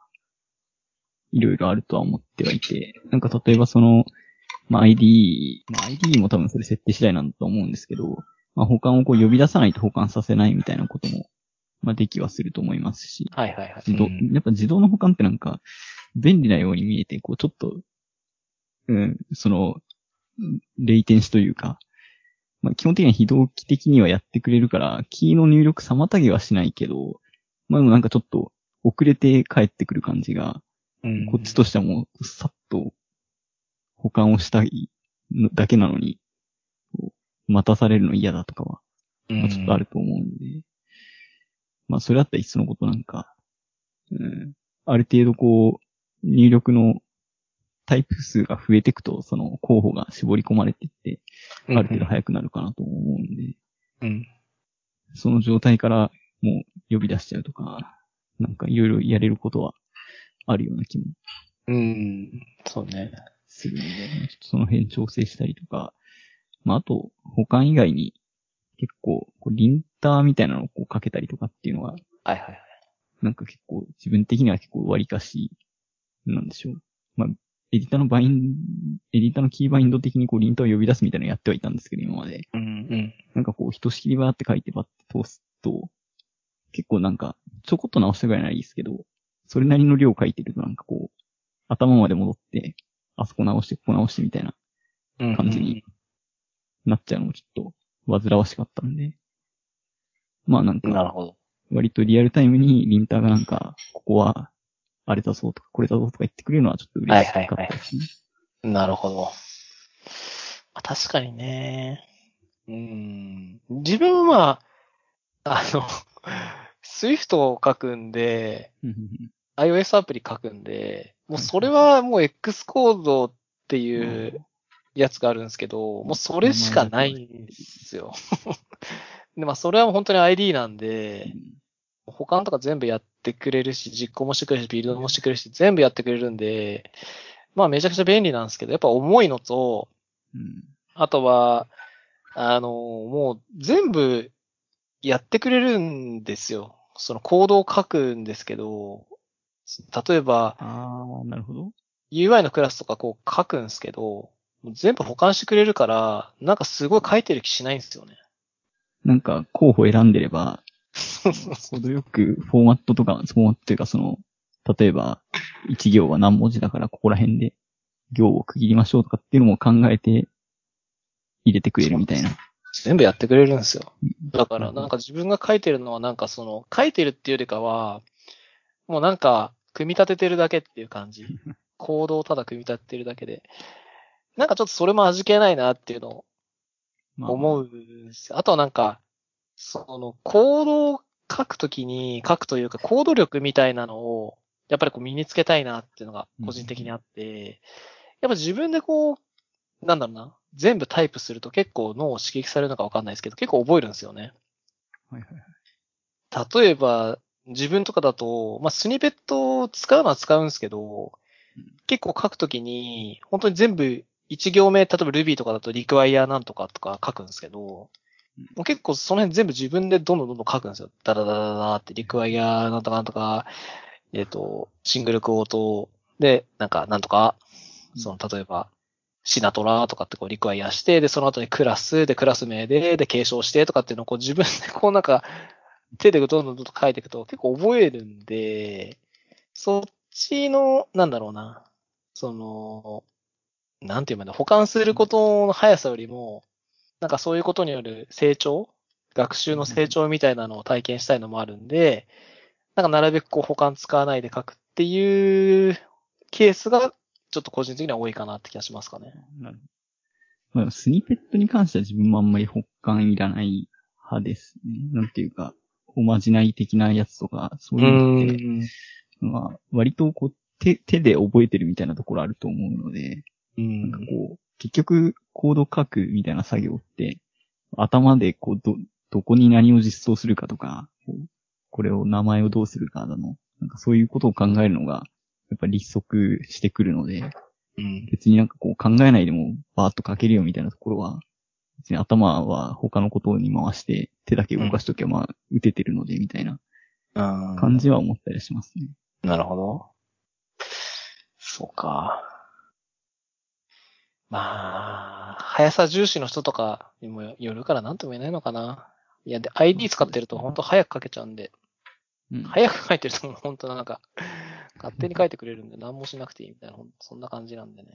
いろいろあるとは思ってはいて、なんか例えばその、まあ ID、まあ ID も多分それ設定次第なんだと思うんですけど、まあ保管をこう呼び出さないと保管させないみたいなことも、まあできはすると思いますし、
はいはいはい。
自動、
うん
やっぱ自動の保管ってなんか、便利なように見えて、こうちょっと、うん、その、レイテンシというか、まあ基本的には非同期的にはやってくれるから、キーの入力妨げはしないけど、まあでもなんかちょっと遅れて帰ってくる感じが、
うん。
こっちとしてはもう、さっと保管をしたいのだけなのに、待たされるの嫌だとかは、まあちょっとあると思うんで、まあそれだったらいっそのことなんか、うん、ある程度こう、入力のタイプ数が増えていくと、その候補が絞り込まれていって、
うん、
ある程度早くなるかなと思うんで、
うん。
その状態からもう呼び出しちゃうとか、なんかいろいろやれることはあるような気も
うん。そうね。
するので、その辺調整したりとか、まあ、あと、保管以外に、結構、こうリンターみたいなのをこうかけたりとかっていうのは、
はいはいはい。
なんか結構、自分的には結構割りかし、なんでしょう。まあ、エディターのバイン、エディターのキーバインド的にこうリンターを呼び出すみたいなのやってはいたんですけど、今まで。
うんうん。
なんかこう、ひとしきりバーって書いてバッて通すと、結構なんか、ちょこっと直したぐらいならいいですけど、それなりの量書いてるとなんかこう、頭まで戻って、あそこ直して、ここ直してみたいな
うん
感じになっちゃうのもちょっと煩わしかったんで。まあなんか。割とリアルタイムにリンターがなんか、ここは、あれだぞとか、これだぞとか言ってくれるのはちょっと嬉しかったですね。
なるほど。まあ確かにね。うん。自分は、あの、Swift を書くんで、iOS アプリ書くんで、もうそれはもう X コードっていうやつがあるんですけど、もうそれしかないんですよ。で、まあそれは本当に ID なんで、保管とか全部やってくれるし、実行もしてくれるし、ビルドもしてくれるし、全部やってくれるんで、まあめちゃくちゃ便利なんですけど、やっぱ重いのと、
うん
あとは、あの、もう全部やってくれるんですよ。そのコードを書くんですけど、例えば
ああ、なるほど。
UI のクラスとかこう書くんですけど、全部保管してくれるから、なんかすごい書いてる気しないんですよね。
なんか、候補選んでれば、程よくフォーマットとか、フォーマットっていうかその、例えば、一行は何文字だからここら辺で行を区切りましょうとかっていうのも考えて入れてくれるみたいな。
全部やってくれるんですよ。だから、なんか自分が書いてるのはなんかその、書いてるっていうよりかは、もうなんか、組み立ててるだけっていう感じ。コードをただ組み立ててるだけで。なんかちょっとそれも味気ないなっていうのを
まあ
思うんですよ。あとはなんか、その、コードを書くときに、書くというか、コード力みたいなのを、やっぱりこう身につけたいなっていうのが個人的にあって、やっぱ自分でこう、なんだろうな、全部タイプすると結構脳を刺激されるのかわかんないですけど、結構覚えるんですよね。
はいはいはい。
例えば、自分とかだと、まあ、スニペットを使うのは使うんですけど
うん、
結構書くときに、本当に全部一行目、例えば Ruby とかだと require なんとかとか書くんですけど、
うん
もう結構その辺全部自分でどんどんどんどん書くんですよ。ダラダラダラって require なんとかなんとか、えっ、と、シングルクオート。で、なんかなんとか、その、例えば、シナトラとかってこうリクワイアして、で、その後にクラス、で、クラス名で、で、継承してとかっていうのをこう自分でこう なんか、手でどんどんどんどん書いていくと結構覚えるんで、そっちの、なんだろうな、その、なんていう。の保管することの速さよりも、なんかそういうことによる成長学習の成長みたいなのを体験したいのもあるんで、なんかなるべくこう保管使わないで書くっていうケースがちょっと個人的には多いかなって気がしますかね。
まあ、スニペットに関しては自分もあんまり保管いらない派ですね。なんていうか、おまじない的なやつとか、そういうのって、
ん。
まあ、割とこう、手、手で覚えてるみたいなところあると思うので、
うん
なんかこう、結局、コード書くみたいな作業って、頭でこう、ど、どこに何を実装するかとか、これを名前をどうするかだの、なんかそういうことを考えるのが、やっぱり立足してくるので、
うん。
別になんかこう考えないでもバーッと書けるよみたいなところは、別に頭は他のことに回して手だけ動かしときゃまあ打ててるのでみたいな
うん
感じは思ったりしますね。
なるほど。そうか。まあ、速さ重視の人とかにもよるからなんとも言えないのかな。いや、で、ID 使ってると本当早く書けちゃうんで、
うん。
早く書いてると本当なんか、勝手に書いてくれるんで何もしなくていいみたいな、ほんそんな感じなんでね。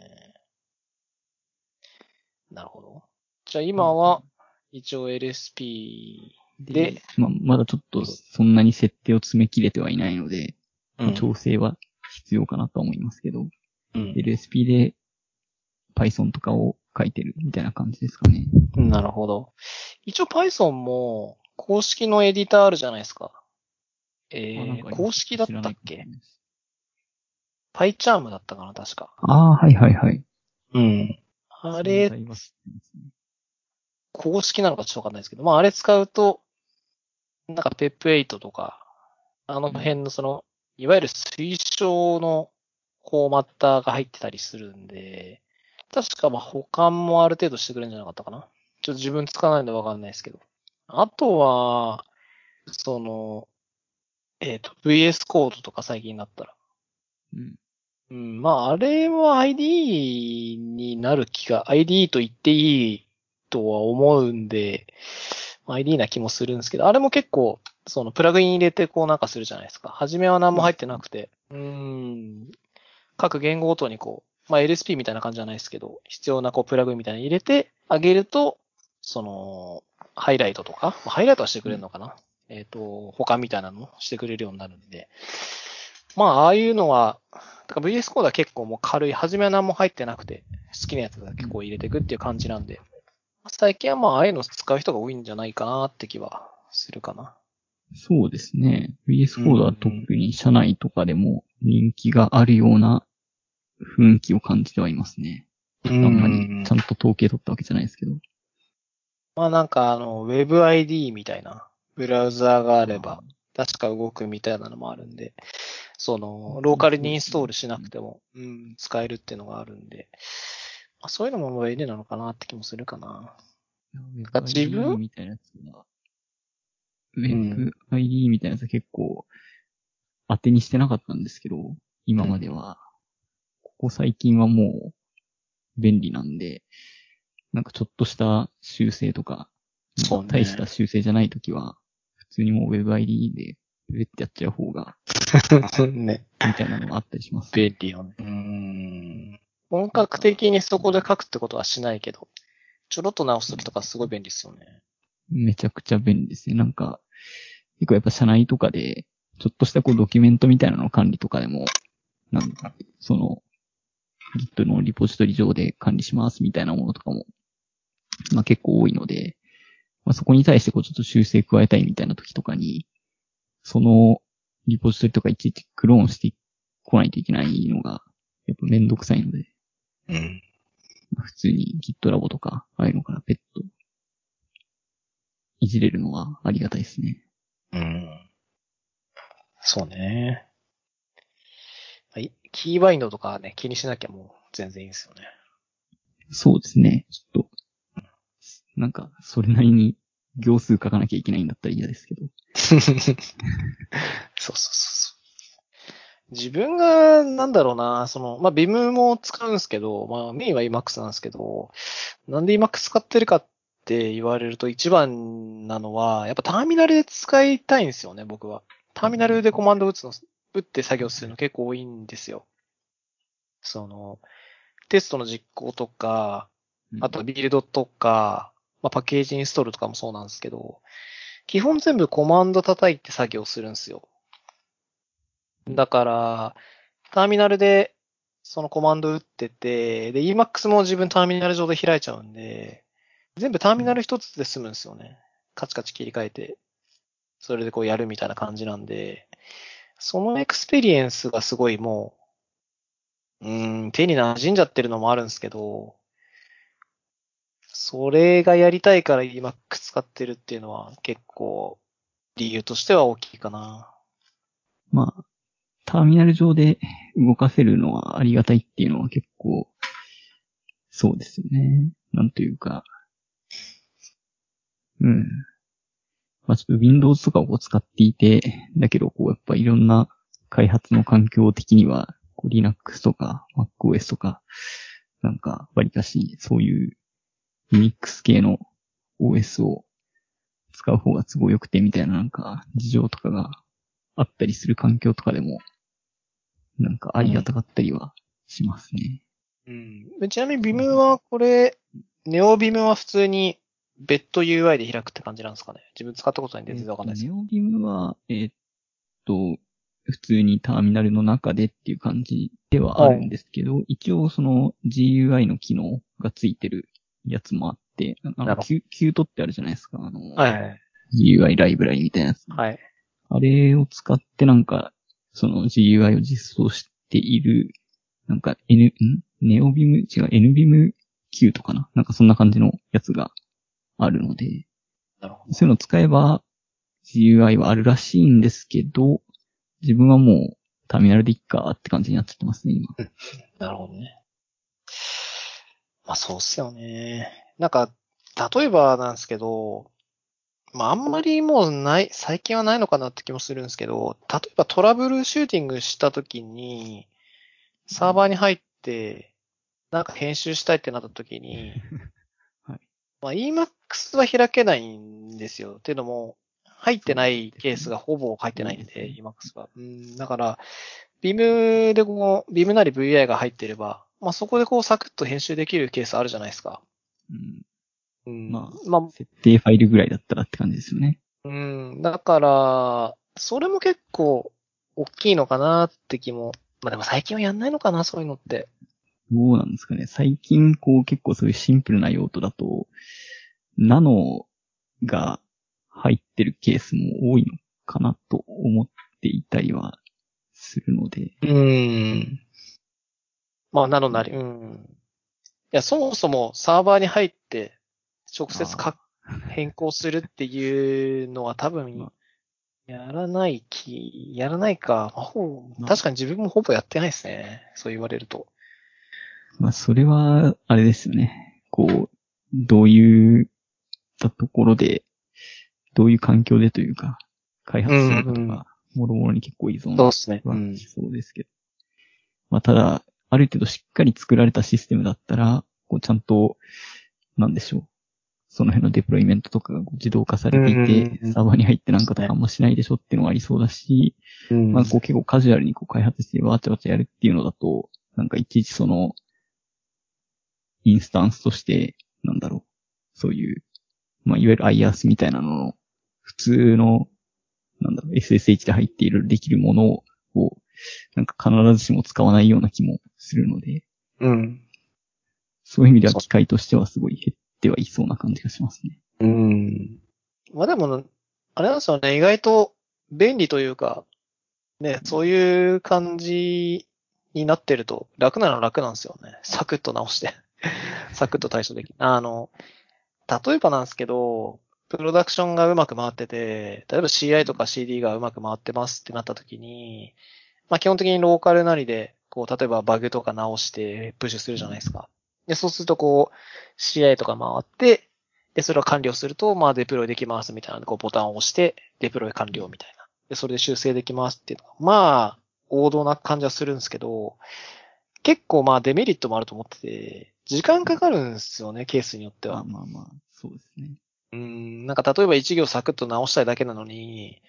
なるほど。じゃあ今は、一応 LSP で、
まあ、まだちょっとそんなに設定を詰め切れてはいないので、
うん
調整は必要かなとは思いますけど、
うん、
LSP で Python とかを書いてるみたいな感じですかね。
なるほど。一応 Python も公式のエディターあるじゃないですか。えー、公式だったっけ？
もしれないです
?PyCharm だったかな、確か。
ああ、はいはいはい。
うん。あれ、公式なのかちょっとわかんないですけど、まああれ使うと、なんか PEP8 とか、あの辺のその、いわゆる推奨のフォーマッターが入ってたりするんで、確かまあ保管もある程度してくれるんじゃなかったかな。ちょっと自分使わないんでわかんないですけど。あとは、その、えっ、と、VS コードとか最近になったら。
うん。
うん、まあ、あれは ID になる気が、ID と言っていいとは思うんで、ID な気もするんですけど、あれも結構、そのプラグイン入れてこうなんかするじゃないですか。初めは何も入ってなくて、うーん、各言語ごとにこう、まあ LSP みたいな感じじゃないですけど、必要なこうプラグみたいなの入れてあげると、その、ハイライトとか、まあハイライトはしてくれるのかな、えっ、と、他みたいなのもしてくれるようになるんで、まあ、ああいうのは、だから VS コードは結構もう軽い、初めは何も入ってなくて、好きなやつだけこう入れていくっていう感じなんで、最近はまあ、ああいうの使う人が多いんじゃないかなって気はするかな。
そうですね。VS コードは特に社内とかでも人気があるような雰囲気を感じてはいますね。
あ
あんまりちゃんと統計取ったわけじゃないですけど。
まあなんかあの、WebID みたいなブラウザーがあれば、確か動くみたいなのもあるんで、その、ローカルにインストールしなくても、うん、使えるっていうのがあるんで、まあ、そういうのも便利なのかなって気もするかな。か自分？
みたいなやつが、WebID みたいなやつは結構当てにしてなかったんですけど、今までは、ここ最近はもう便利なんで、なんかちょっとした修正とか、
そうね
大した修正じゃないときは、普通にもう WebID で、ウェってやっちゃう方が、
ね。
みたいなのがあったりします。
便利よね。うん。本格的にそこで書くってことはしないけど、ちょろっと直すときとかすごい便利ですよね。
めちゃくちゃ便利ですね。なんか、結構やっぱ社内とかで、ちょっとしたこうドキュメントみたいなの管理とかでも、なんか、その、Git のリポジトリ上で管理しますみたいなものとかも、まあ結構多いので、まあそこに対してこうちょっと修正加えたいみたいな時とかに、そのリポジトリとかいちいちクローンしてこないといけないのが、やっぱめんどくさいので、
うん。
まあ普通に GitLab とか、ああいうのからペット、いじれるのはありがたいですね。
うん。そうね。はい。キーバインドとかね、気にしなきゃもう全然いいですよね。
そうですね。ちょっと、なんか、それなりに行数書かなきゃいけないんだったら嫌ですけど。
そうそうそうそう。自分が、なんだろうな、その、まあ、ビムも使うんですけど、まあ、メインは Emacs なんですけど、なんで Emacs 使ってるかって言われると一番なのは、やっぱターミナルで使いたいんですよね、僕は。ターミナルでコマンド打つの、打って作業するの結構多いんですよ。その、テストの実行とか、あとビルドとか、まあ、パッケージインストールとかもそうなんですけど、基本全部コマンド叩いて作業するんですよ。だから、ターミナルでそのコマンド打ってて、で、Emacs も自分ターミナル上で開いちゃうんで、全部ターミナル一つで済むんですよね。カチカチ切り替えて、それでこうやるみたいな感じなんで、そのエクスペリエンスがすごいもう、うん、手に馴染んじゃってるのもあるんですけど、それがやりたいから Emac 使ってるっていうのは結構理由としては大きいかな。
まあ、ターミナル上で動かせるのはありがたいっていうのは結構、そうですよね。なんというか、うん。まあちょっと Windows とかを使っていて、だけどこうやっぱいろんな開発の環境的には、Linux とか MacOS とか、なんか、わりかし、そういう Unix 系の OS を使う方が都合良くてみたいななんか、事情とかがあったりする環境とかでも、なんかありがたかったりはしますね。
うん。ちなみに Vim はこれ、ネオ Vim は普通に別途 UI で開くって感じなんですかね？自分使ったことないんで全然わかんないですけ
ネオビムは、えーっと、普通にターミナルの中でっていう感じではあるんですけど、一応その GUI の機能がついてるやつもあって、あのキュキュートってあるじゃないですか？あの、
はい。
GUI ライブラリみたいなやつ。
はい。
あれを使ってなんか、その GUI を実装している、なんか N、ん？ネオビム、違う、NBIM キュートかな？なんかそんな感じのやつがあるので、
なるほど。
そういうのを使えば GUI はあるらしいんですけど、自分はもうターミナルでいっかって感じになっちゃってますね、今。
なるほどね。まあそうっすよね。なんか、例えばなんですけど、まああんまりもうない、最近はないのかなって気もするんですけど、例えばトラブルシューティングした時に、サーバーに入って、なんか編集したいってなった時に、
はい。
まあ Emacs は開けないんですよ。っていうのも、入ってないケースがほぼ入ってないんで、Emacs は。うん、だから、Vim でこう、Vim なり VI が入ってれば、まあそこでこうサクッと編集できるケースあるじゃないですか。
うん、
うん。
ま
まあ、
設定ファイルぐらいだったらって感じですよね。
うん。だから、それも結構大きいのかなって気も。まあでも最近はやんないのかな、そういうのって。
どうなんですかね。最近、こう結構そういうシンプルな用途だと、ナノが入ってるケースも多いのかなと思っていたりはするので。
うん。まあ、なのなり、うん。いや、そもそもサーバーに入って、直接か変更するっていうのは多分、やらない気、やらないか。まあ、ほぼ確かに自分もほぼやってないですね。そう言われると。
まあ、それは、あれですよね。こう、どういったところで、どういう環境でというか、開発するかとか、もろもろに結構依存は
ん。
そうですけど。まあ、ただ、ある程度しっかり作られたシステムだったら、こう、ちゃんと、なんでしょう。その辺のデプロイメントとかが自動化されていて
う、ん
サーバーに入ってなんかとかあんましないでしょっていうのがありそうだし、
うん
まあ、こう結構カジュアルにこう開発してわちゃわちゃやるっていうのだと、なんかいちいちその、インスタンスとして、なんだろう、そういう、まあ、いわゆる IaaS みたいなのの、普通の、なんだろう、SSH で入っているできるものを、なんか必ずしも使わないような気もするので、
うん。
そういう意味では機械としてはすごい減ってはいそうな感じがしますね。
うん。まあでも、あれなんですよね、意外と便利というか、ね、そういう感じになってると楽なのは楽なんですよね。サクッと直して。サクッと対処できる。あの、例えばなんですけど、プロダクションがうまく回ってて、例えば CI とか CD がうまく回ってますってなった時に、まあ基本的にローカルなりで、こう、例えばバグとか直してプッシュするじゃないですか。で、そうするとこう、CI とか回って、で、それを完了すると、まあ、デプロイできますみたいな、こう、ボタンを押して、デプロイ完了みたいな。で、それで修正できますっていうのが、まあ、王道な感じはするんですけど、結構まあ、デメリットもあると思ってて、時間かかるんですよね、ケースによっては。
まあまあまあ、そうですね。
うん、なんか例えば一行サクッと直したいだけなのに、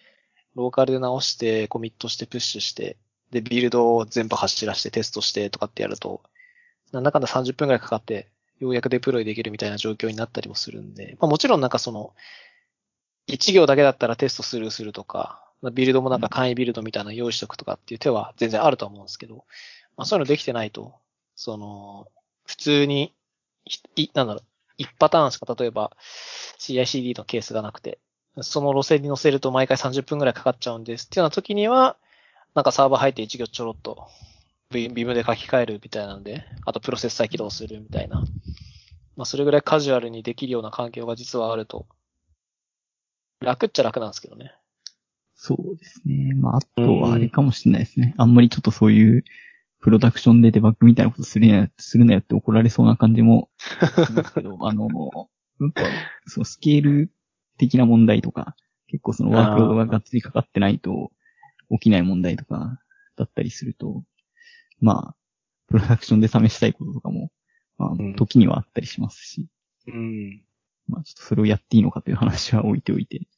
ローカルで直して、コミットして、プッシュして、で、ビルドを全部走らしてテストしてとかってやると、なんだかんだ30分くらいかかって、ようやくデプロイできるみたいな状況になったりもするんで、まあもちろんなんかその、一行だけだったらテストスルーするとか、まあビルドもなんか簡易ビルドみたいなの用意しとくとかっていう手は全然あると思うんですけど、まあそういうのできてないと、その、普通に、い、なんだろう、一パターンしか例えば CICD のケースがなくて、その路線に乗せると毎回30分くらいかかっちゃうんですっていうような時には、なんかサーバー入って一行ちょろっと、ビビムで書き換えるみたいなんで、あとプロセッサー起動するみたいな。まあそれぐらいカジュアルにできるような環境が実はあると、楽っちゃ楽なんですけどね。
そうですね。まあ、あとはあれかもしれないですね。あんまりちょっとそういう、プロダクションでデバッグみたいなことするなよ、するなよって怒られそうな感じも しますけど、あの、なんか、そのスケール的な問題とか、結構そのワークロードががっつりかかってないと起きない問題とかだったりすると、まあ、プロダクションで試したいこととかも、まあ
ん、
時にはあったりしますし、
うん。
まあ、ちょっとそれをやっていいのかという話は置いておいて、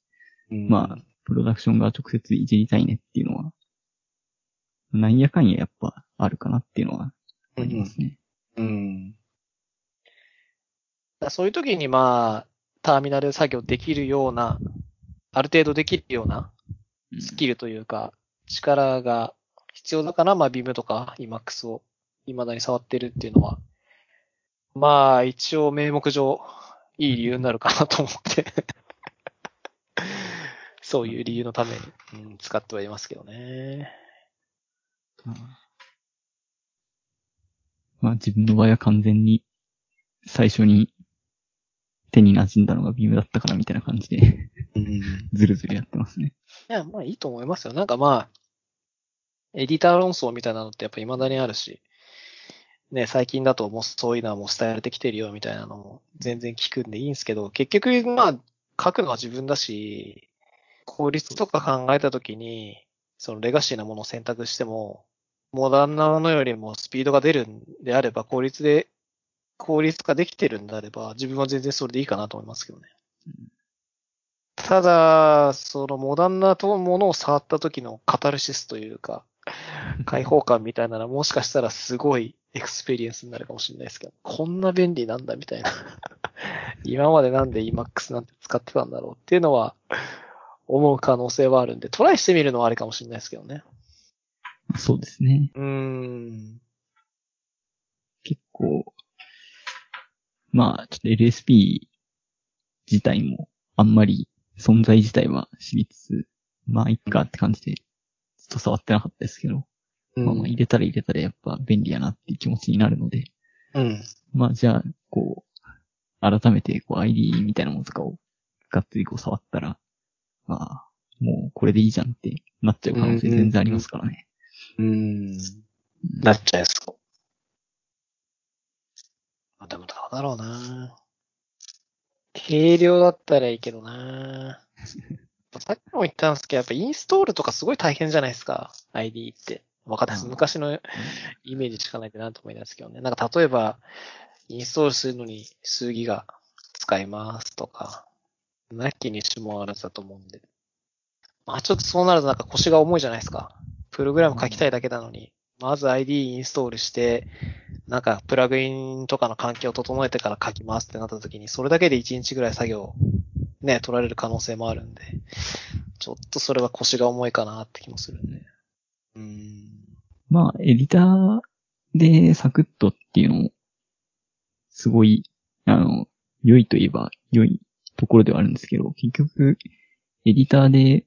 まあ、プロダクションが直接いじりたいねっていうのは、なんやかんややっぱあるかなっていうのはありますね。
うん。だそういう時にまあ、ターミナル作業できるような、ある程度できるような
うん
スキルというか、力が必要だから、まあ、ビームとか EMAX を未だに触ってるっていうのは、まあ、一応名目上、いい理由になるかなと思って、そういう理由のために、うん、使ってはいますけどね。
まあ自分の場合は完全に最初に手に馴染んだのがビームだったからみたいな感じで
うん。
ずるずるやってますね。
いや、まあいいと思いますよ。なんかまあ、エディター論争みたいなのってやっぱ未だにあるし、ね、最近だともうそういうのはもう伝えられてきてるよみたいなのも全然聞くんでいいんですけど、結局まあ、書くのは自分だし、効率とか考えたときに、そのレガシーなものを選択しても、モダンなものよりもスピードが出るんであれば、効率で、効率化できてるんであれば、自分は全然それでいいかなと思いますけどね。ただ、そのモダンなものを触った時のカタルシスというか、開放感みたいなのはもしかしたらすごいエクスペリエンスになるかもしれないですけど、こんな便利なんだみたいな。今までなんで Emacs なんて使ってたんだろうっていうのは思う可能性はあるんで、トライしてみるのはありかもしれないですけどね。
そうですね。
うーん。
結構、まあちょっと LSP 自体もあんまり存在自体は知りつつ、まあいっかって感じでずっと触ってなかったですけど、
うん
まあまあ入れたら入れたらやっぱ便利やなっていう気持ちになるので、
うん。
まあじゃあ、こう、改めてこう ID みたいなものとかをがっつりこう触ったら、まあ、もうこれでいいじゃんってなっちゃう可能性全然ありますからね。
うーん。なっちゃいそう。あ、でもどうだろうな軽量だったらいいけどな さっきも言ったんですけど、やっぱインストールとかすごい大変じゃないですか。ID って。わかった昔のイメージしかないってなんとも言えないですけどね。なんか例えば、インストールするのに数ギガ使いますとか、なきにしもあらずだと思うんで。まあちょっとそうなるとなんか腰が重いじゃないですか。プログラム書きたいだけなのに、まず ID インストールして、なんかプラグインとかの環境を整えてから書きますってなった時に、それだけで1日ぐらい作業、ね、取られる可能性もあるんで、ちょっとそれは腰が重いかなって気もするんで。うん。
まあ、エディターでサクッとっていうのも、すごい、あの、良いといえば良いところではあるんですけど、結局、エディターで、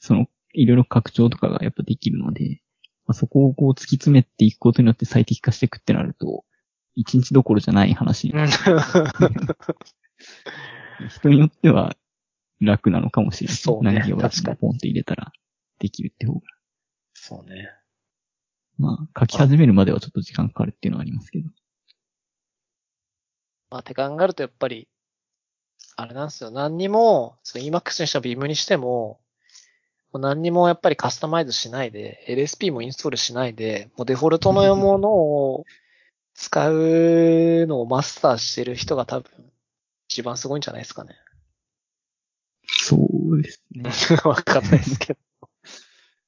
その、いろいろ拡張とかがやっぱできるので、まあ、そこをこう突き詰めていくことによって最適化していくってなると、一日どころじゃない話に 人によっては楽なのかもしれない。
そうね
何を
確かに
ポンって入れたらできるって方が。
そうね。
まあ、書き始めるまではちょっと時間かかるっていうのはありますけど。
まあ、って考えるとやっぱり、あれなんですよ。何にも、その Emacs にしても Vim にしても、何にもやっぱりカスタマイズしないで、LSP もインストールしないで、もうデフォルトのものを使うのをマスターしてる人が多分、一番すごいんじゃないですかね。
そうですね。
わかんないですけど。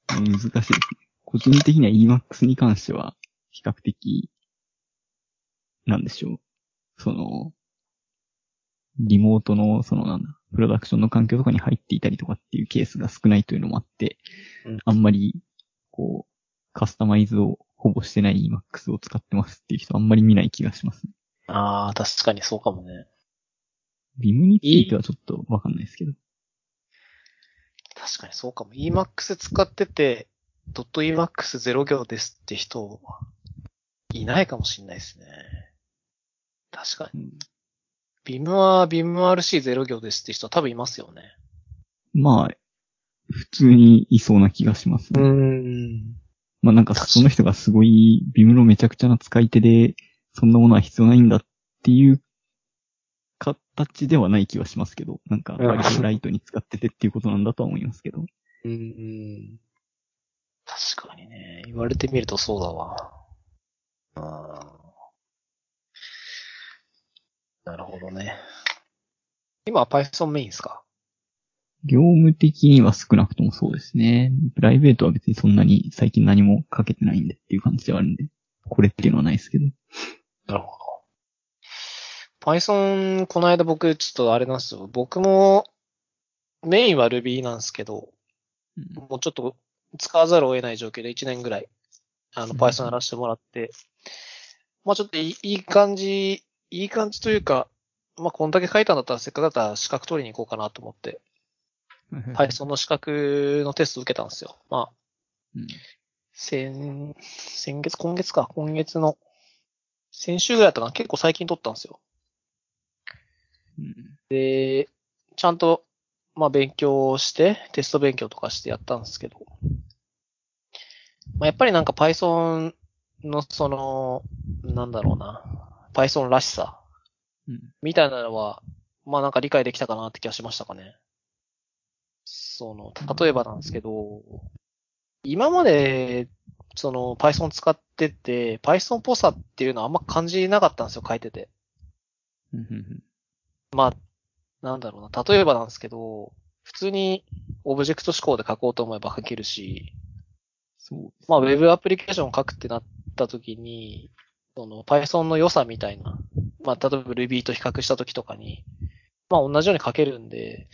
難しいですね。個人的には Emacs に関しては、比較的、なんでしょう。その、リモートの、そのなんだ、プロダクションの環境とかに入っていたりとかっていうケースが少ないというのもあって、
うん
あんまり、こう、カスタマイズをほぼしてない Emacs を使ってますっていう人あんまり見ない気がしますね。
ああ、確かにそうかもね。
Vim についてはちょっとわかんないですけど。
確かにそうかも。Emacs 使ってて、.emacs0 行ですって人はいないかもしれないですね。確かに。
うん
Vim は VimRC0 行ですって人は多分いますよね。
まあ、普通にいそうな気がしますね。
ん。
まあなんかその人がすごいビムのめちゃくちゃな使い手で、そんなものは必要ないんだっていう形ではない気はしますけど、なんか割とライトに使っててっていうことなんだとは思いますけど。
うんうん。確かにね。言われてみるとそうだわ。うん。今は Python メインですか？
業務的には少なくともそうですね。プライベートは別にそんなに最近何もかけてないんでっていう感じではあるんで、これっていうのはないですけど。
なるほど。Python、この間僕、ちょっとあれなんですよ。僕も、メインは Ruby なんですけど、もうちょっと使わざるを得ない状況で1年ぐらい、あの、
うん
Python やらせてもらって、まあちょっといい感じ、いい感じというか、まあこんだけ書いたんだったらせっかくだったら資格取りに行こうかなと思って、Python の資格のテスト受けたんですよ。まあ、
うん。
先、先月、今月か、今月の、先週ぐらいだったかな、結構最近取ったんですよ。
うん。
で、ちゃんと、まあ勉強して、テスト勉強とかしてやったんですけど、まあやっぱりなんか Python のその、なんだろうな、Python らしさ、
うん
みたいなのは、まあなんか理解できたかなって気がしましたかね。その、例えばなんですけど、今まで、その Python 使ってて、Python っぽさっていうのはあんま感じなかったんですよ、書いてて。
うんうん
まあ、なんだろうな。例えばなんですけど、普通にオブジェクト思考で書こうと思えば書けるし、
そうね
まあ、ウェブアプリケーションを書くってなった時に、その Python の良さみたいな、まあ、例えば Ruby と比較した時とかに、まあ、同じように書けるんで、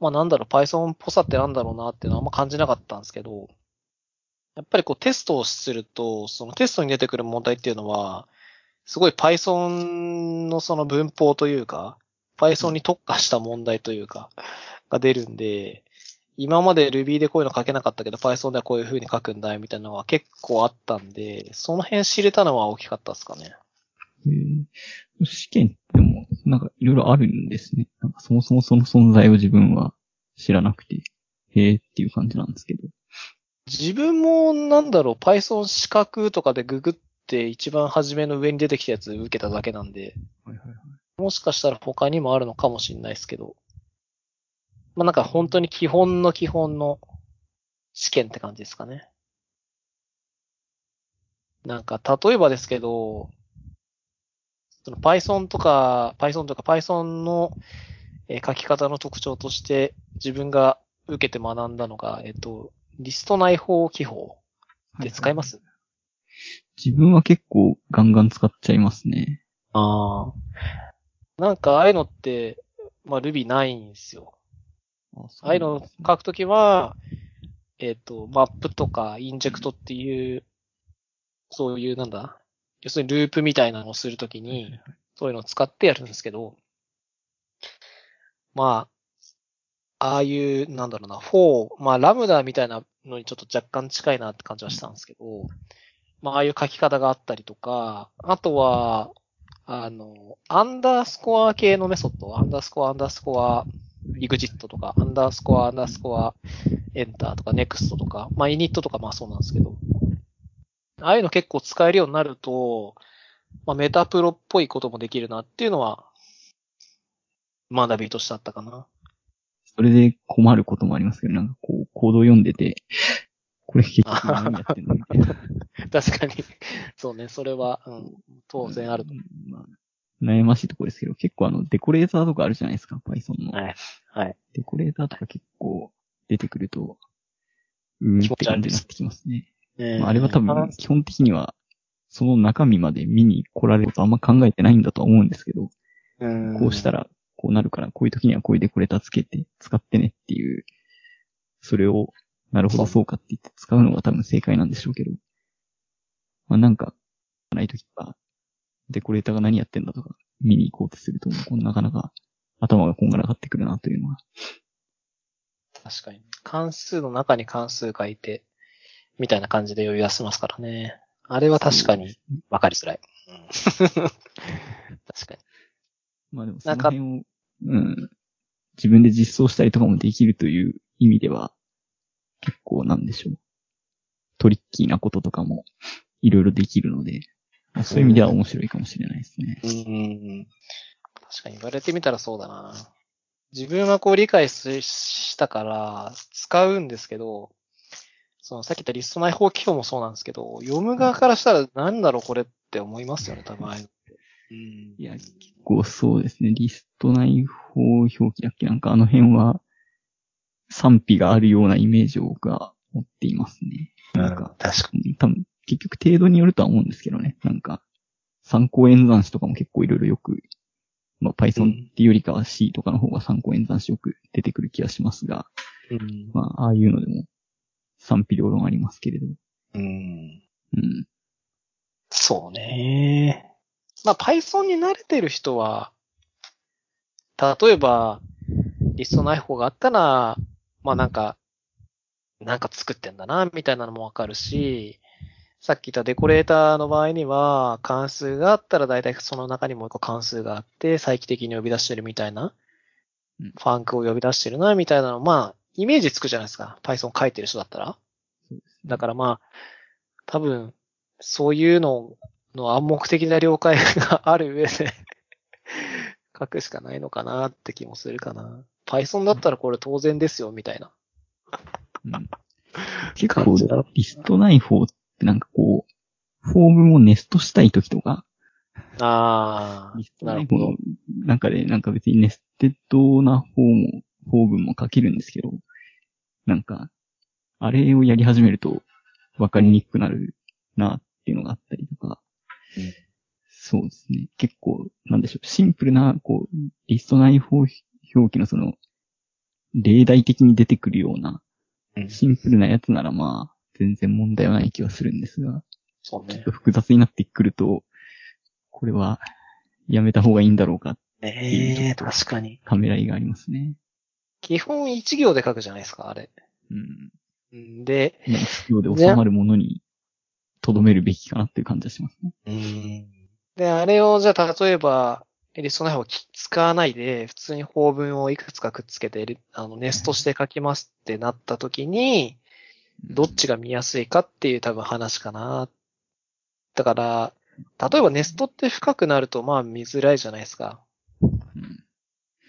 まあ、なんだろう、Python っぽさってなんだろうなっていうのはあんま感じなかったんですけど、やっぱりこうテストをすると、そのテストに出てくる問題っていうのは、すごい Python のその文法というか、Python に特化した問題というか、が出るんで、今まで Ruby でこういうの書けなかったけど、Python ではこういう風に書くんだよみたいなのが結構あったんで、その辺知れたのは大きかったですかね。
へー試験っても、なんかいろいろあるんですね。なんかそもそもその存在を自分は知らなくて、へえっていう感じなんですけど。
自分もなんだろう、Python 資格とかでググって一番初めの上に出てきたやつ受けただけなんで、
はいはいはい。
もしかしたら他にもあるのかもしれないですけど、まあなんか本当に基本の基本の試験って感じですかね。なんか例えばですけど、その Python とか、Python とか Python のえー書き方の特徴として自分が受けて学んだのが、えっと、リスト内包記法って使います、
自分は結構ガンガン使っちゃいますね。
ああ。なんかああいうのって、まあ Ruby ないんですよ。
あ
ああいうのを書くときは、えっ、と、マップとかインジェクトっていう、そういうなんだ、要するにループみたいなのをするときに、そういうのを使ってやるんですけど、まあ、ああいう、なんだろうな、4、まあラムダみたいなのにちょっと若干近いなって感じはしたんですけど、まあああいう書き方があったりとか、あとは、あの、アンダースコア系のメソッド、アンダースコア、アンダースコア、エグジットとか、アンダースコア、アンダースコア、エンターとか、ネクストとか、まあ、イニットとかまあそうなんですけど、ああいうの結構使えるようになると、まあ、メタプロっぽいこともできるなっていうのは、学びとしてあったかな。
それで困ることもありますけど、なんかこう、コードを読んでて、これ結局何やってんのみたいな。
確かに。そうね、それは、うん、当然あると。
うんまあ悩ましいところですけど、結構あの、デコレーターとかあるじゃないですか、Python の。
はい。はい。
デコレーターとか結構出てくると、うーんって感じになってきますね。
ね
まあ、あれは多分、基本的には、その中身まで見に来られることあんま考えてないんだとは思うんですけど、こうした
ら、
らこうなるから、こういう時にはこういうデコレーターつけて使ってねっていう、それを、なるほどそうかって言って使うのが多分正解なんでしょうけど、まあなんか、ない時は、デコレーターが何やってんだとか、見に行こうとすると、なかなか頭がこんがらがってくるなというのは。
確かに。関数の中に関数書いて、みたいな感じで呼び出せますからね。あれは確かに分かりづらい。うん 確かに。
まあでもその辺を、うん、自分で実装したりとかもできるという意味では、結構なんでしょう。トリッキーなこととかもいろいろできるので、まあそういう意味では面白いかもしれないですね。
うん。確かに言われてみたらそうだな。自分はこう理解ししたから使うんですけど、そのさっき言ったリスト内包記法もそうなんですけど、読む側からしたらなんだろうこれって思いますよね、多分うん
いや、結構そうですね。リスト内法表記だっけなんかあの辺は賛否があるようなイメージをが持っていますね。なんか、
確か
多分結局程度によるとは思うんですけどね。なんか、参考演算子とかも結構いろいろよく、まあ Python っていうよりかは C とかの方が参考演算子よく出てくる気がしますが、
に。うん。
まあああいうのでも賛否両論ありますけれど。
うん。
うん。
そうね。まあ、Python に慣れてる人は、例えば、リストない方があったら、まあなんか、なんか作ってんだな、みたいなのもわかるし、さっき言ったデコレーターの場合には、関数があったら大体その中にもう一個関数があって、再帰的に呼び出してるみたいな、
うん
ファンクを呼び出してるな、みたいなの、まあ、イメージつくじゃないですか。Python 書いてる人だったら。だからまあ、多分、そういうのの暗黙的な了解がある上で書くしかないのかなって気もするかな。Python だったらこれ当然ですよ、みたいな。
うん結構リスト内包ってなんかこう、 for 文をネストしたい時とか、
あ
リスト
あ、なるほど
内包の。中でなんか別に nested な方も、 for 文も書けるんですけど、なんか、あれをやり始めると分かりにくくなるなっていうのがあったりとか、
うん
そうですね。結構、なんでしょう、シンプルな、こう、リスト内包表記のその、例題的に出てくるような、
うん
シンプルなやつならまあ、全然問題はない気はするんですが、
そうね
ちょっと。複雑になってくると、これは、やめた方がいいんだろうか、
ええ確かに。
ためらいがありますね。
基本一行で書くじゃないですか、あれ。
うん。
うんで、
まあ必要で収まるものに、とどめるべきかなっていう感じがしますね。
うんで、あれをじゃあ例えば、リストの方を使わないで、普通に法文をいくつかくっつけて、リあの、ネストして書きますってなった時に、どっちが見やすいかっていう多分話かな。だから、例えばネストって深くなるとまあ見づらいじゃないですか。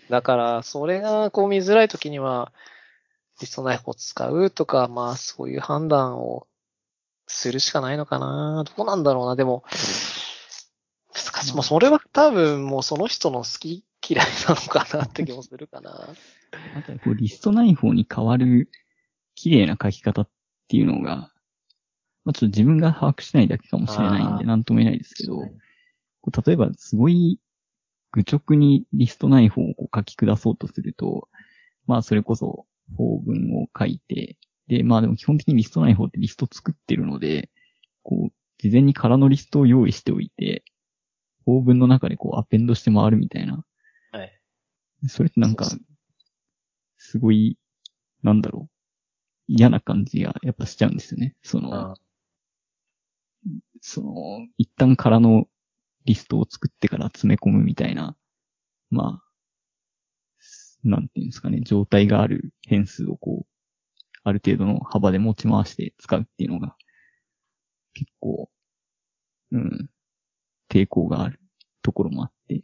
だから、それがこう見づらい時には、リストナイフを使うとか、まあそういう判断をするしかないのかな。どうなんだろうな。でも、難しい。もうそれは多分もうその人の好き嫌いなのかなって気もするかな。
あとこう、リストない方に変わる綺麗な書き方っていうのが、まあ、ちょっと自分が把握しないだけかもしれないんで、なんとも言えないですけど、例えばすごい愚直にリストない方をこう書き下そうとすると、まあそれこそ法文を書いて、で、まあでも基本的にリストない方ってリスト作ってるので、こう、事前に空のリストを用意しておいて、法文の中でこうアペンドして回るみたいな。
はい。
それってなんかすごい、なんだろう。嫌な感じがやっぱしちゃうんですよね。その、
あ
その、一旦空のリストを作ってから詰め込むみたいな、まあ、なんていうんですかね、状態がある変数をこう、ある程度の幅で持ち回して使うっていうのが、結構、うん、抵抗があるところもあって、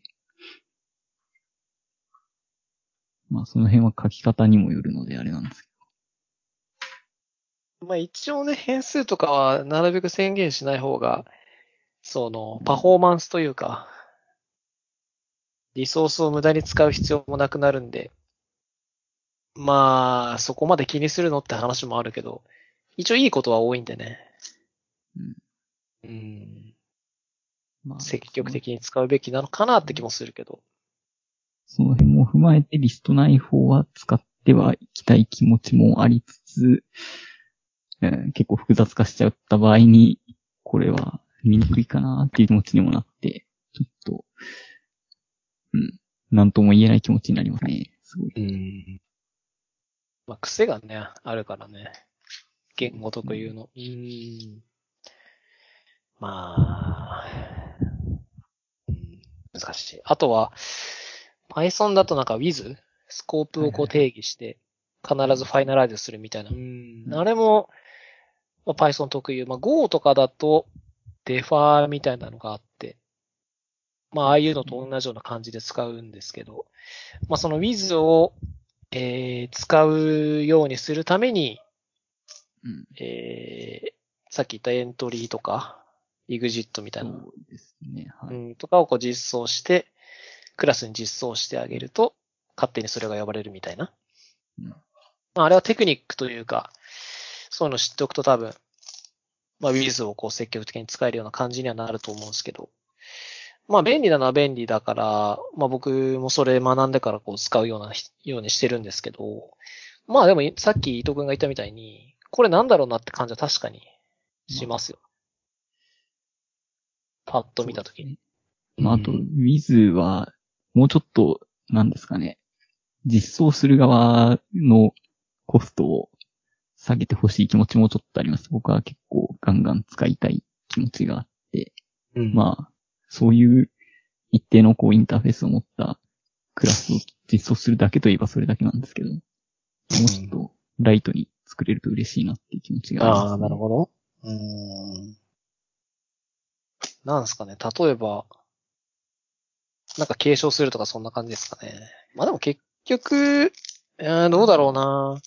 まあその辺は書き方にもよるのであれなんですけ
まあ一応ね、変数とかはなるべく宣言しない方が、その、パフォーマンスというか、リソースを無駄に使う必要もなくなるんで、まあ、そこまで気にするのって話もあるけど、一応いいことは多いんでね。
うん。
うん。
ど、まあ
積極的に使うべきなのかなって気もするけど。
その辺も踏まえてリストない方は使ってはいきたい気持ちもありつつ、うん結構複雑化しちゃった場合に、これは見にくいかなっていう気持ちにもなって、ちょっと、うん、なんとも言えない気持ちになりますね。すごい。
うん。まあ、癖がね、あるからね。言語特有の。うん。まあ、うん難しい。あとは、Python だとなんか with? スコープをこう定義して、必ずファイナライズするみたいな。うんあれも、まあ、Python 特有。まあ、Go とかだと、デファーみたいなのがあって、まあ、ああいうのと同じような感じで使うんですけど、まあ、その with を、えー使うようにするために、
うん。
えーさっき言ったエントリーとか、EXIT みたいな。
そうですね。はい。
うん、とかをこう実装して、クラスに実装してあげると、勝手にそれが呼ばれるみたいな。
うん
まあ、あれはテクニックというか、そういうの知っておくと多分、まあ、Wiz をこう積極的に使えるような感じにはなると思うんですけど、まあ、便利なのは便利だから、まあ、僕もそれ学んでからこう使うような、ようにしてるんですけど、まあでも、さっき伊藤君が言ったみたいに、これなんだろうなって感じは確かにしますよ。パッと見たときに。
まあ、あと、Wiz は、もうちょっと、なんですかね、実装する側のコストを下げてほしい気持ちもちょっとあります。僕は結構ガンガン使いたい気持ちがあって、
うん
まあ、そういう一定のこうインターフェースを持ったクラスを実装するだけといえばそれだけなんですけど、もうちょっとライトに作れると嬉しいなっていう気持ちがあります、
ああ、なるほど。うーん。なんですかね。例えば、なんか継承するとかそんな感じですかね。まあでも結局、えー、どうだろうな。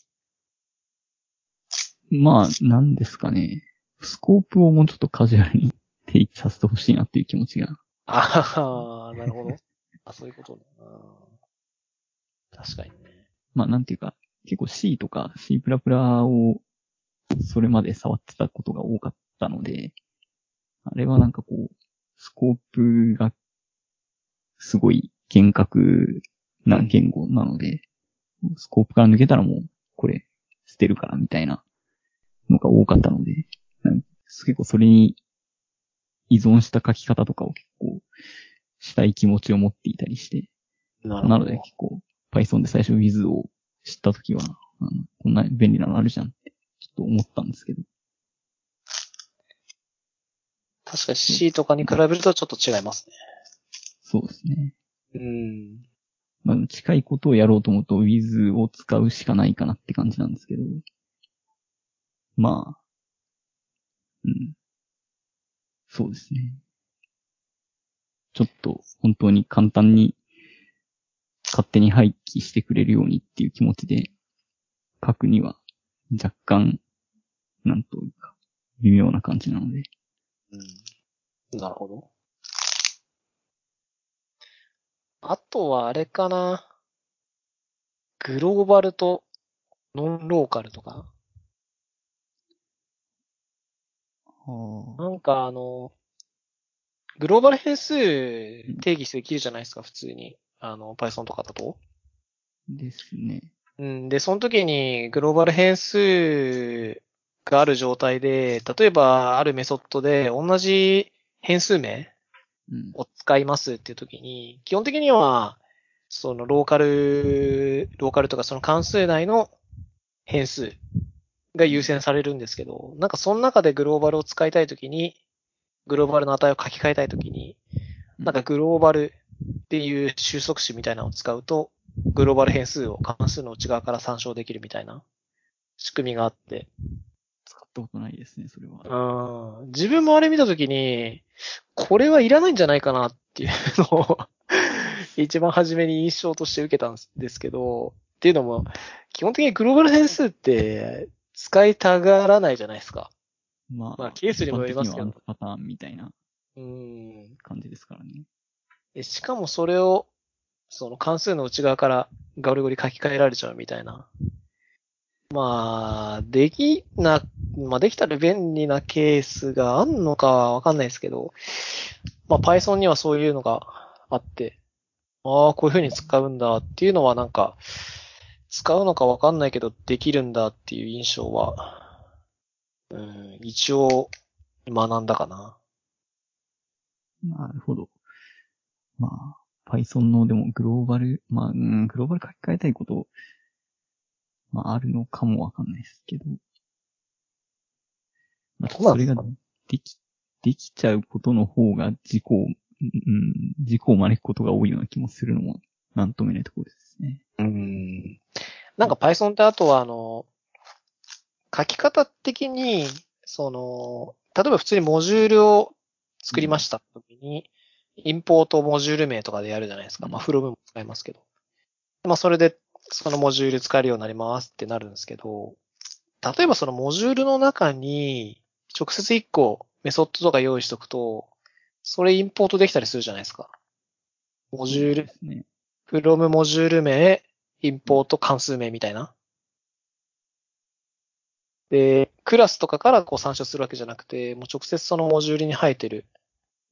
まあ、なんですかね。スコープをもうちょっとカジュアルに定義させてほしいなっていう気持ちが。
ああ、なるほど。あ、そういうことね。うん確かにね。
まあ、なんていうか、結構 C とか C++ をそれまで触ってたことが多かったので、あれはなんかこう、スコープがすごい厳格な言語なので、スコープから抜けたらもうこれ捨てるからみたいなのが多かったので、なん結構それに依存した書き方とかを結構したい気持ちを持っていたりして、
な
なので結構 Python で最初 Wiz を知ったときは、あのこんな便利なのあるじゃんってちょっと思ったんですけど、
確かに C とかに比べるとちょっと違いますね。
そうですね。
うん。
まあ、近いことをやろうと思うと Wiz を使うしかないかなって感じなんですけど、まあ、うん。そうですね。ちょっと本当に簡単に勝手に廃棄してくれるようにっていう気持ちで書くには若干、なんというか、微妙な感じなので。
うん。なるほど。あとはあれかな。グローバルとノンローカルとか。なんかあの、グローバル変数定義できるじゃないですか、普通に。あの、Python とかだと。
ですね。
うん。で、その時にグローバル変数がある状態で、例えばあるメソッドで同じ変数名
うん。
を使いますっていう時に、基本的には、そのローカル、ローカルとかその関数内の変数が優先されるんですけど、なんかその中でグローバルを使いたい時に、グローバルの値を書き換えたい時に、なんかグローバルっていう収束詞みたいなのを使うと、グローバル変数を関数の内側から参照できるみたいな仕組みがあって、
使ったことないですね、それは。
うん。自分もあれ見たときに、これはいらないんじゃないかなっていうのを、一番初めに印象として受けたんですけど、っていうのも、基本的にグローバル変数って使いたがらないじゃないですか。
ま
まあケースにもよりますけど
パターンみたいな
うん。
感じですからね。
でしかもそれを、その関数の内側からガリゴリ書き換えられちゃうみたいな。まあ、できな、まあできたら便利なケースがあんのかはわかんないですけど、まあ Python にはそういうのがあって、ああ、こういう風に使うんだっていうのはなんか、使うのかわかんないけどできるんだっていう印象は、うん、一応学んだかな。
なるほど。まあ、Python のでもグローバル、まあ、うん、グローバル書き換えたいこと、まあ、あるのかもわかんないですけど。まあ、それが
んで
き、できちゃうことの方が事故を、うん、事故を招くことが多いような気もするのも、なんとも言えないところですね。
うん。なんか Python ってあとはあの、書き方的に、その、例えば普通にモジュールを作りました時に、インポートモジュール名とかでやるじゃないですか。まあ、フロムも使いますけど。まあ、それで、そのモジュール使えるようになりますってなるんですけど、例えばそのモジュールの中に、直接1個メソッドとか用意しとくと、それインポートできたりするじゃないですか。モジュール、
ですね。
From モジュール名、インポート関数名みたいな。で、クラスとかからこう参照するわけじゃなくて、もう直接そのモジュールに生えてる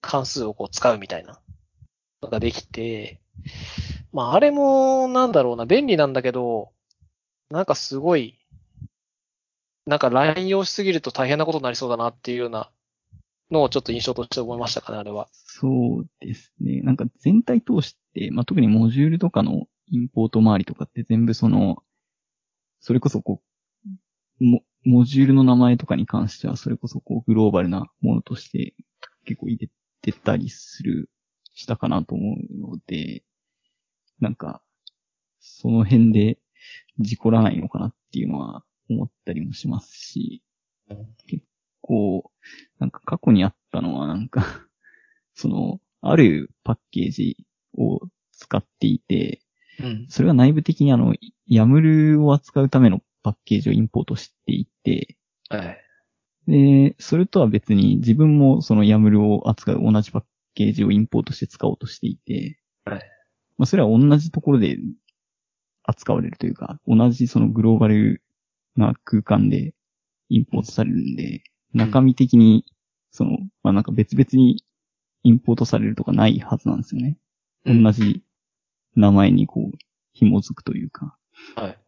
関数をこう使うみたいなのができて、まああれもなんだろうな、便利なんだけど、なんかすごい、なんか乱用しすぎると大変なことになりそうだなっていうようなのをちょっと印象として思いましたかね、あれは。
そうですね。なんか全体通して、まあ、特にモジュールとかのインポート周りとかって全部その、それこそこう、モモジュールの名前とかに関してはそれこそこうグローバルなものとして結構入れてたりする、したかなと思うので、なんか、その辺で事故らないのかなっていうのは思ったりもしますし、こう、なんか過去にあったのはなんか、その、あるパッケージを使っていて、
うん。
それは内部的にあの、YAML を扱うためのパッケージをインポートしていて、
はい。
で、それとは別に自分もその YAML を扱う同じパッケージをインポートして使おうとしていて、
はい。
まあそれは同じところで扱われるというか、同じそのグローバルな空間でインポートされるんで、中身的に、その、まあなんか別々にインポートされるとかないはずなんですよね。
うん
同じ名前にこう、紐づくというか。
はい。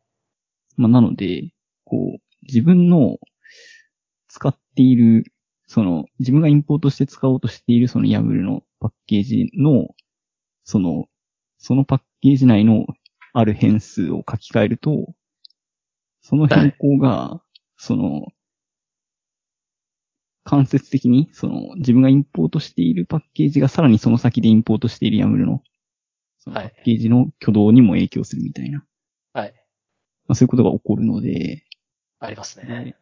まあなので、こう、自分の使っている、その、自分がインポートして使おうとしているその YAML のパッケージの、その、そのパッケージ内のある変数を書き換えると、その変更が、その、間接的に、その、自分がインポートしているパッケージがさらにその先でインポートしている YAML の、そのパ
はい
ッケージの挙動にも影響するみたいな、
はい。
まあ、そういうことが起こるので、
ありますね。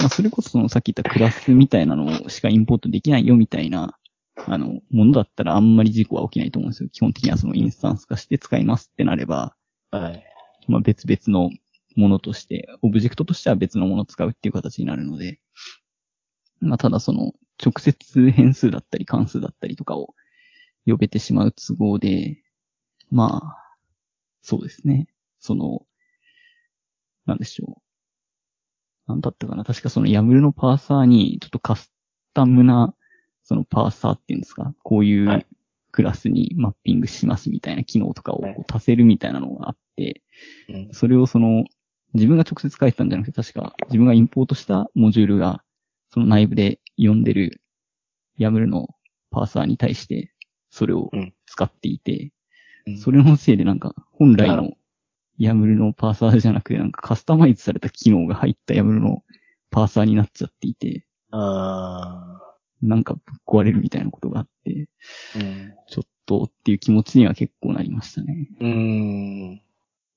まあ、それこそそのさっき言ったクラスみたいなのしかインポートできないよみたいな、あの、ものだったらあんまり事故は起きないと思うんですよ。基本的にはそのインスタンス化して使いますってなれば、
はい。
まあ別々のものとして、オブジェクトとしては別のものを使うっていう形になるので、まあただその直接変数だったり関数だったりとかを呼べてしまう都合で、まあ、そうですね。その、なんでしょう。なんだったかな確かその YAML のパーサーにちょっとカスタムな、そのパーサーっていうんですかこうい
はいう
クラスにマッピングしますみたいな機能とかを足せるみたいなのがあって、
うん。
それをその、自分が直接書いてたんじゃなくて、確か自分がインポートしたモジュールが、その内部で読んでる YAML のパーサーに対して、それを
うん
使っていて、
うん
それのせいでなんか、本来の YAML のパーサーじゃなくて、なんかカスタマイズされた機能が入った YAML のパーサーになっちゃっていて、
あ
なんかぶっ壊れるみたいなことがあって、
ーうん。
ちょっとっていう気持ちには結構なりましたね。
うーん。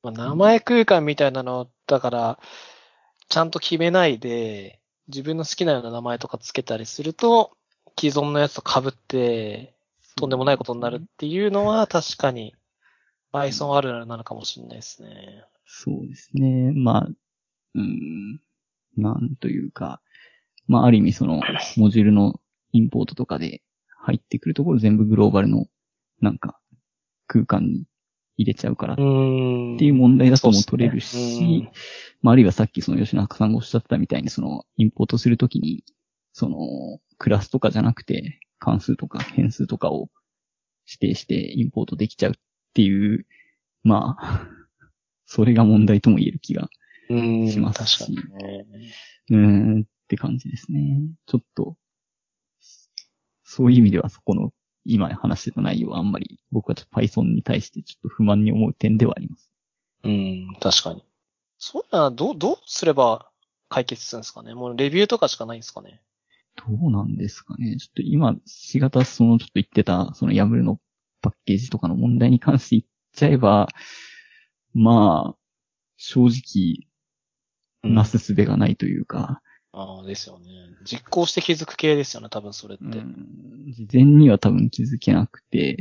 まあ、名前空間みたいなの、だから、ちゃんと決めないで、自分の好きなような名前とかつけたりすると、既存のやつと被って、とんでもないことになるっていうのは確かに、Python あるあるなのかもしれないですね。
そうですね。まあ、うん、なんというか、まあ、ある意味その、モジュールのインポートとかで入ってくるところ全部グローバルの、なんか、空間に入れちゃうからっ。ていう問題だとも取れるし、まあ、あるいはさっきその吉中さんがおっしゃったみたいに、その、インポートするときに、その、クラスとかじゃなくて、関数とか変数とかを指定してインポートできちゃうっていう、まあ、それが問題とも言える気が。しますし
確かにね。
うーん、って感じですね。ちょっと、そういう意味ではそこの、今話してた内容はあんまり僕はちょっと Python に対してちょっと不満に思う点ではあります。
うん、確かに。そういうのはどう、どうすれば解決するんですかね？もうレビューとかしかないんですかね？
どうなんですかね？ちょっと今、しがたそのちょっと言ってた、その YAML のパッケージとかの問題に関して言っちゃえば、まあ、正直、なすすべがないというか、
ああ、ですよね。実行して気づく系ですよね、多分それって。
うん事前には多分気づけなくて、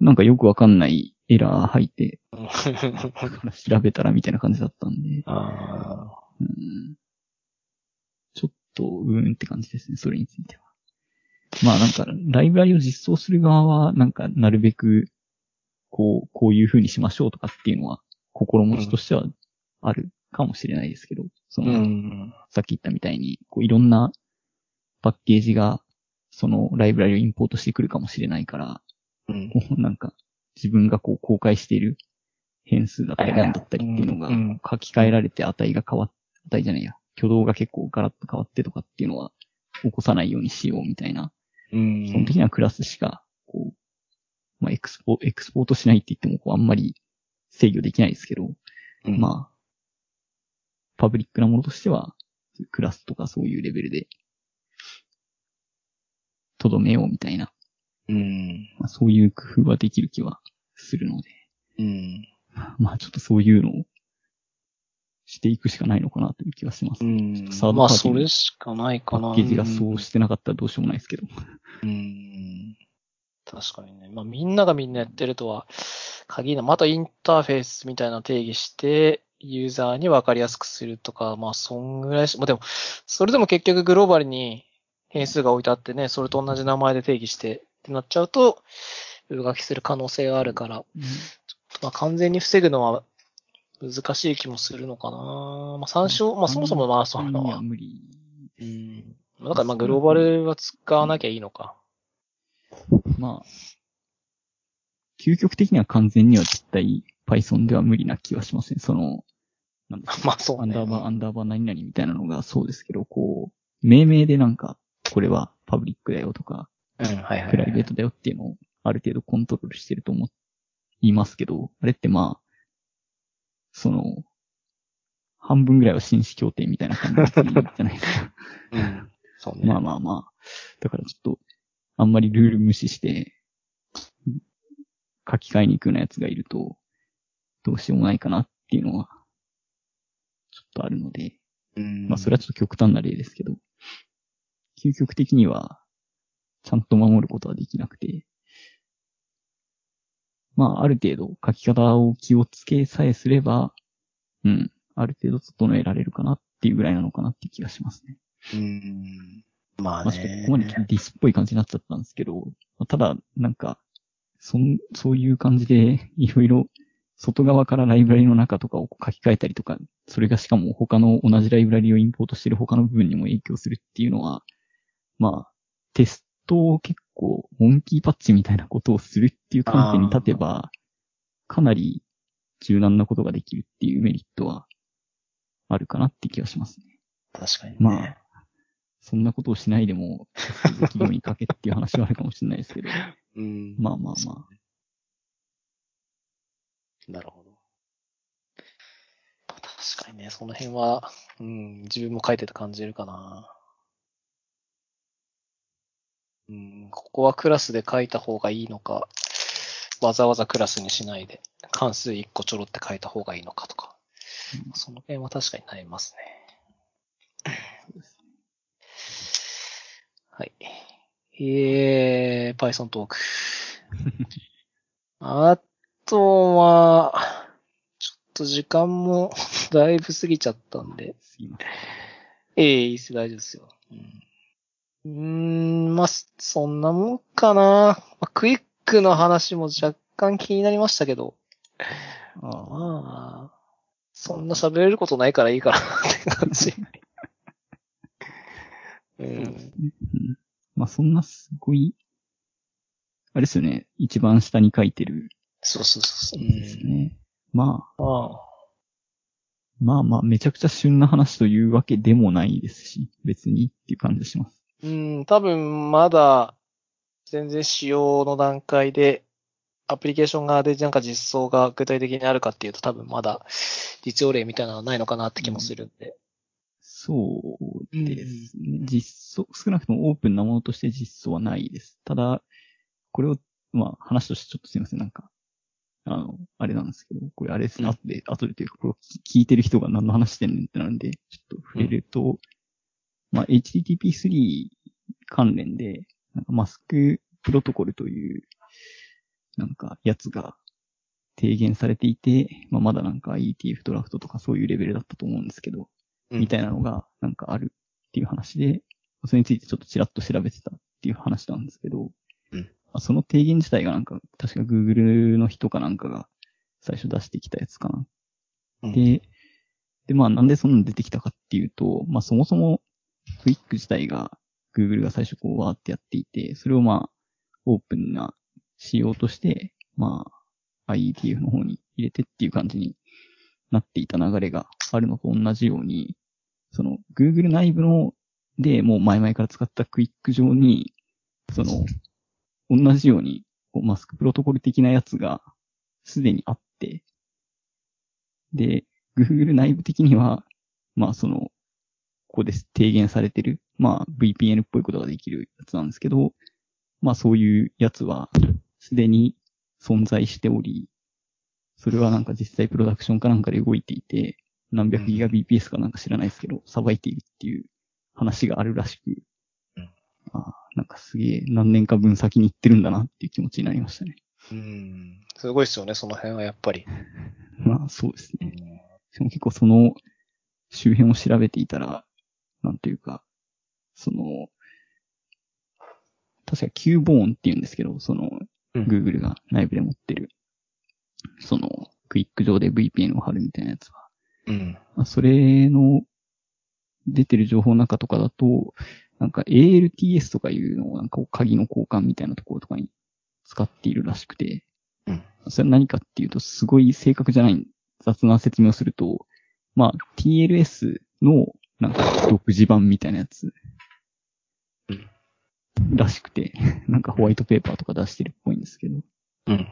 なんかよくわかんないエラー入って、調べたらみたいな感じだったんで、
あ
うんちょっと、うーんって感じですね、それについては。まあなんか、ライブラリを実装する側は、なんか、なるべく、こう、こういう風にしましょうとかっていうのは、心持ちとしてはあるかもしれないですけど、その、
うん。
さっき言ったみたいに、こういろんなパッケージが、そのライブラリをインポートしてくるかもしれないから、
うん。
こうなんか、自分がこう公開している変数だったり
はいはい
なんだったりっていうのが書き換えられて値が変わっ、値じゃないや、挙動が結構ガラッと変わってとかっていうのは起こさないようにしようみたいな、
うん。
基本的にはクラスしか、こう、まあエクスポ、エクスポートしないって言ってもこうあんまり制御できないですけど、
うん、
まあ、パブリックなものとしては、クラスとかそういうレベルで、とどめようみたいな、
うん。
まあ、そういう工夫はできる気はするので、
うん。
まあちょっとそういうのをしていくしかないのかなという気はします。
うん。
サード
まあ、
パーティーの
それしかないかな。
パッケージがそうしてなかったらどうしようもないですけど。
うん。確かにね。まあ、みんながみんなやってるとは限らない。またインターフェースみたいな定義して、ユーザーに分かりやすくするとか、まあ、そんぐらいし、まあでも、それでも結局グローバルに変数が置いてあってね、それと同じ名前で定義してってなっちゃうと、上書きする可能性があるから、まあ、完全に防ぐのは難しい気もするのかな。まあ、参照、まあ、そもそもまあ、そのは。
無理。
うん。だからまあ、グローバルは使わなきゃいいのか。
まあ、究極的には完全には絶対 Python では無理な気はしません。その、なんだ
まあ、そうね。
アンダーバー、アンダーバー何々みたいなのがそうですけど、こう、命名でなんか、これはパブリックだよとか、
うん、はいはいはい。
プライベートだよっていうのをある程度コントロールしてると思いますけど、あれってまあ、その、半分ぐらいは紳士協定みたいな感じじゃないですか。
うん。そうね。
まあまあまあ。だからちょっと、あんまりルール無視して、書き換えに行くようなやつがいると、どうしようもないかなっていうのは、ちょっとあるので、
うん。
まあそれはちょっと極端な例ですけど、究極的には、ちゃんと守ることはできなくて、まあある程度書き方を気をつけさえすれば、うん、ある程度整えられるかなっていうぐらいなのかなっていう気がしますね。
うん。まあ
まあちょっとこ
ね。
こまでディスっぽい感じになっちゃったんですけど、まあただ、なんか、そん、そういう感じで、いろいろ、外側からライブラリの中とかを書き換えたりとか、それがしかも他の同じライブラリをインポートしてる他の部分にも影響するっていうのは、まあ、テストを結構、モンキーパッチみたいなことをするっていう観点に立てば、かなり柔軟なことができるっていうメリットは、あるかなって気がしますね。
確かにね。
まあ、そんなことをしないでも、テストできるように書けっていう話はあるかもしれないですけど、
うん。
まあまあまあ。
なるほど。確かにね、その辺は、うん、自分も書いてて感じるかな。うん、ここはクラスで書いた方がいいのか、わざわざクラスにしないで、関数1個ちょろって書いた方がいいのかとか、
うん
その辺は確かに悩みますね。はい。えー、Python トーク。あとは、ちょっと時間も だいぶ過ぎちゃったんで。
すいません。
ええいいっす、大丈夫ですよ。うん、んまあ、そんなもんかな。まあ、クイックの話も若干気になりましたけど。
あ
まあ、そんな喋れることないからいいかなって感じ。うん。
うんまあそんなすごい、あれですよね、一番下に書いてる
そうそうそうそう。
ですね。まあ、
うん。ああ
まあまあ、めちゃくちゃ旬な話というわけでもないですし、別にっていう感じがします。
うん、多分まだ全然仕様の段階で、アプリケーション側でなんか実装が具体的にあるかっていうと多分まだ実用例みたいなのはないのかなって気もするんで。
そうですね。実装、少なくともオープンなものとして実装はないです。ただ、これを、まあ話としてちょっとすいません、なんか、あの、あれなんですけど、これあれですね、
うん。
後で、後でというか、これを聞いてる人が何の話してんねんってなるんで、ちょっと触れると、まあ HTTP3 関連で、なんかマスクプロトコルという、なんかやつが提言されていて、まあまだなんか ETF ドラフトとかそういうレベルだったと思うんですけど、みたいなのがなんかあるっていう話で、それについてちょっとちらっと調べてたっていう話なんですけど、その提言自体がなんか、確か Google の人かなんかが最初出してきたやつかな。
うん
で、で、まあなんでそんなの出てきたかっていうと、まあそもそもクイック自体が Google が最初こうわーってやっていて、それをまあオープンな仕様として、まあ IETF の方に入れてっていう感じになっていた流れがあるのと同じように、その Google 内部のでもう前々から使ったクイック上に、その同じようにこうマスクプロトコル的なやつがすでにあって、で、Google 内部的には、まあその、ここで提言されてる、まあ VPN っぽいことができるやつなんですけど、まあそういうやつはすでに存在しており、それはなんか実際プロダクションかなんかで動いていて、何百ギガ BPS かなんか知らないですけど、さばいているっていう話があるらしく、
うん
ああなんかすげえ何年か分先に行ってるんだなっていう気持ちになりましたね。
うん。すごいですよね、その辺はやっぱり。
まあそうですね。しかも結構その周辺を調べていたら、なんというか、その、確か Q ボーンって言うんですけど、その、
うん
Google が内部で持ってる、その、クイック上で VPN を貼るみたいなやつは、
うん。
まあ、それの出てる情報の中とかだと、なんか ALTS とかいうのをなんか鍵の交換みたいなところとかに使っているらしくて、
うん。
それは何かっていうと、すごい正確じゃない雑な説明をすると、まあ TLS のなんか独自版みたいなやつ。
うん。
らしくて、なんかホワイトペーパーとか出してるっぽいんですけど、
うん。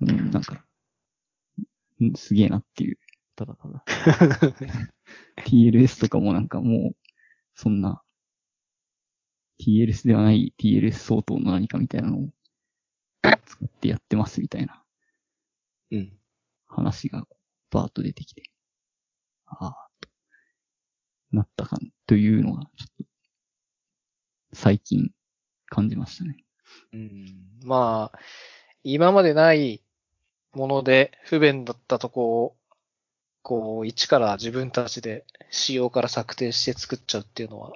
うん、なんか、うんすげえなっていう、ただただ。TLS とかもなんかもう、そんな、TLS ではない TLS 相当の何かみたいなのを使ってやってますみたいな
うん。
話がバーッと出てきて、ああ、となったかんというのが、ちょっと、最近感じましたね。
うん。まあ、今までないもので不便だったとこを、こう、一から自分たちで仕様から策定して作っちゃうっていうのは、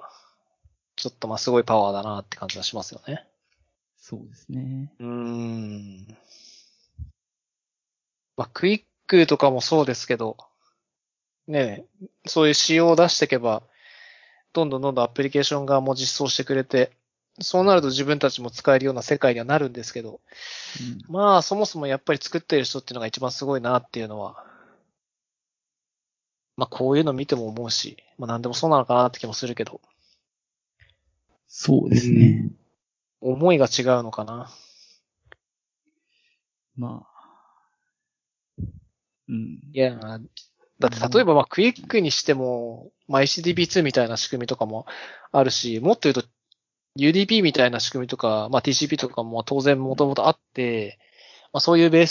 ちょっとまあすごいパワーだなって感じがしますよね。
そうですね。
うーん。まあ、クイックとかもそうですけど、ねえ、そういう仕様を出していけば、どんどんどんどんアプリケーション側も実装してくれて、そうなると自分たちも使えるような世界にはなるんですけど、
うん
まあそもそもやっぱり作っている人っていうのが一番すごいなっていうのは、まあこういうの見ても思うし、まあ何でもそうなのかなって気もするけど、
そうですね。
思いが違うのかな。
まあ。うん。
いや、だって例えばまあクイックにしても、まあ HTTP2 みたいな仕組みとかもあるし、もっと言うと UDP みたいな仕組みとか、まあ TCP とかも当然もともとあって、まあそういうベー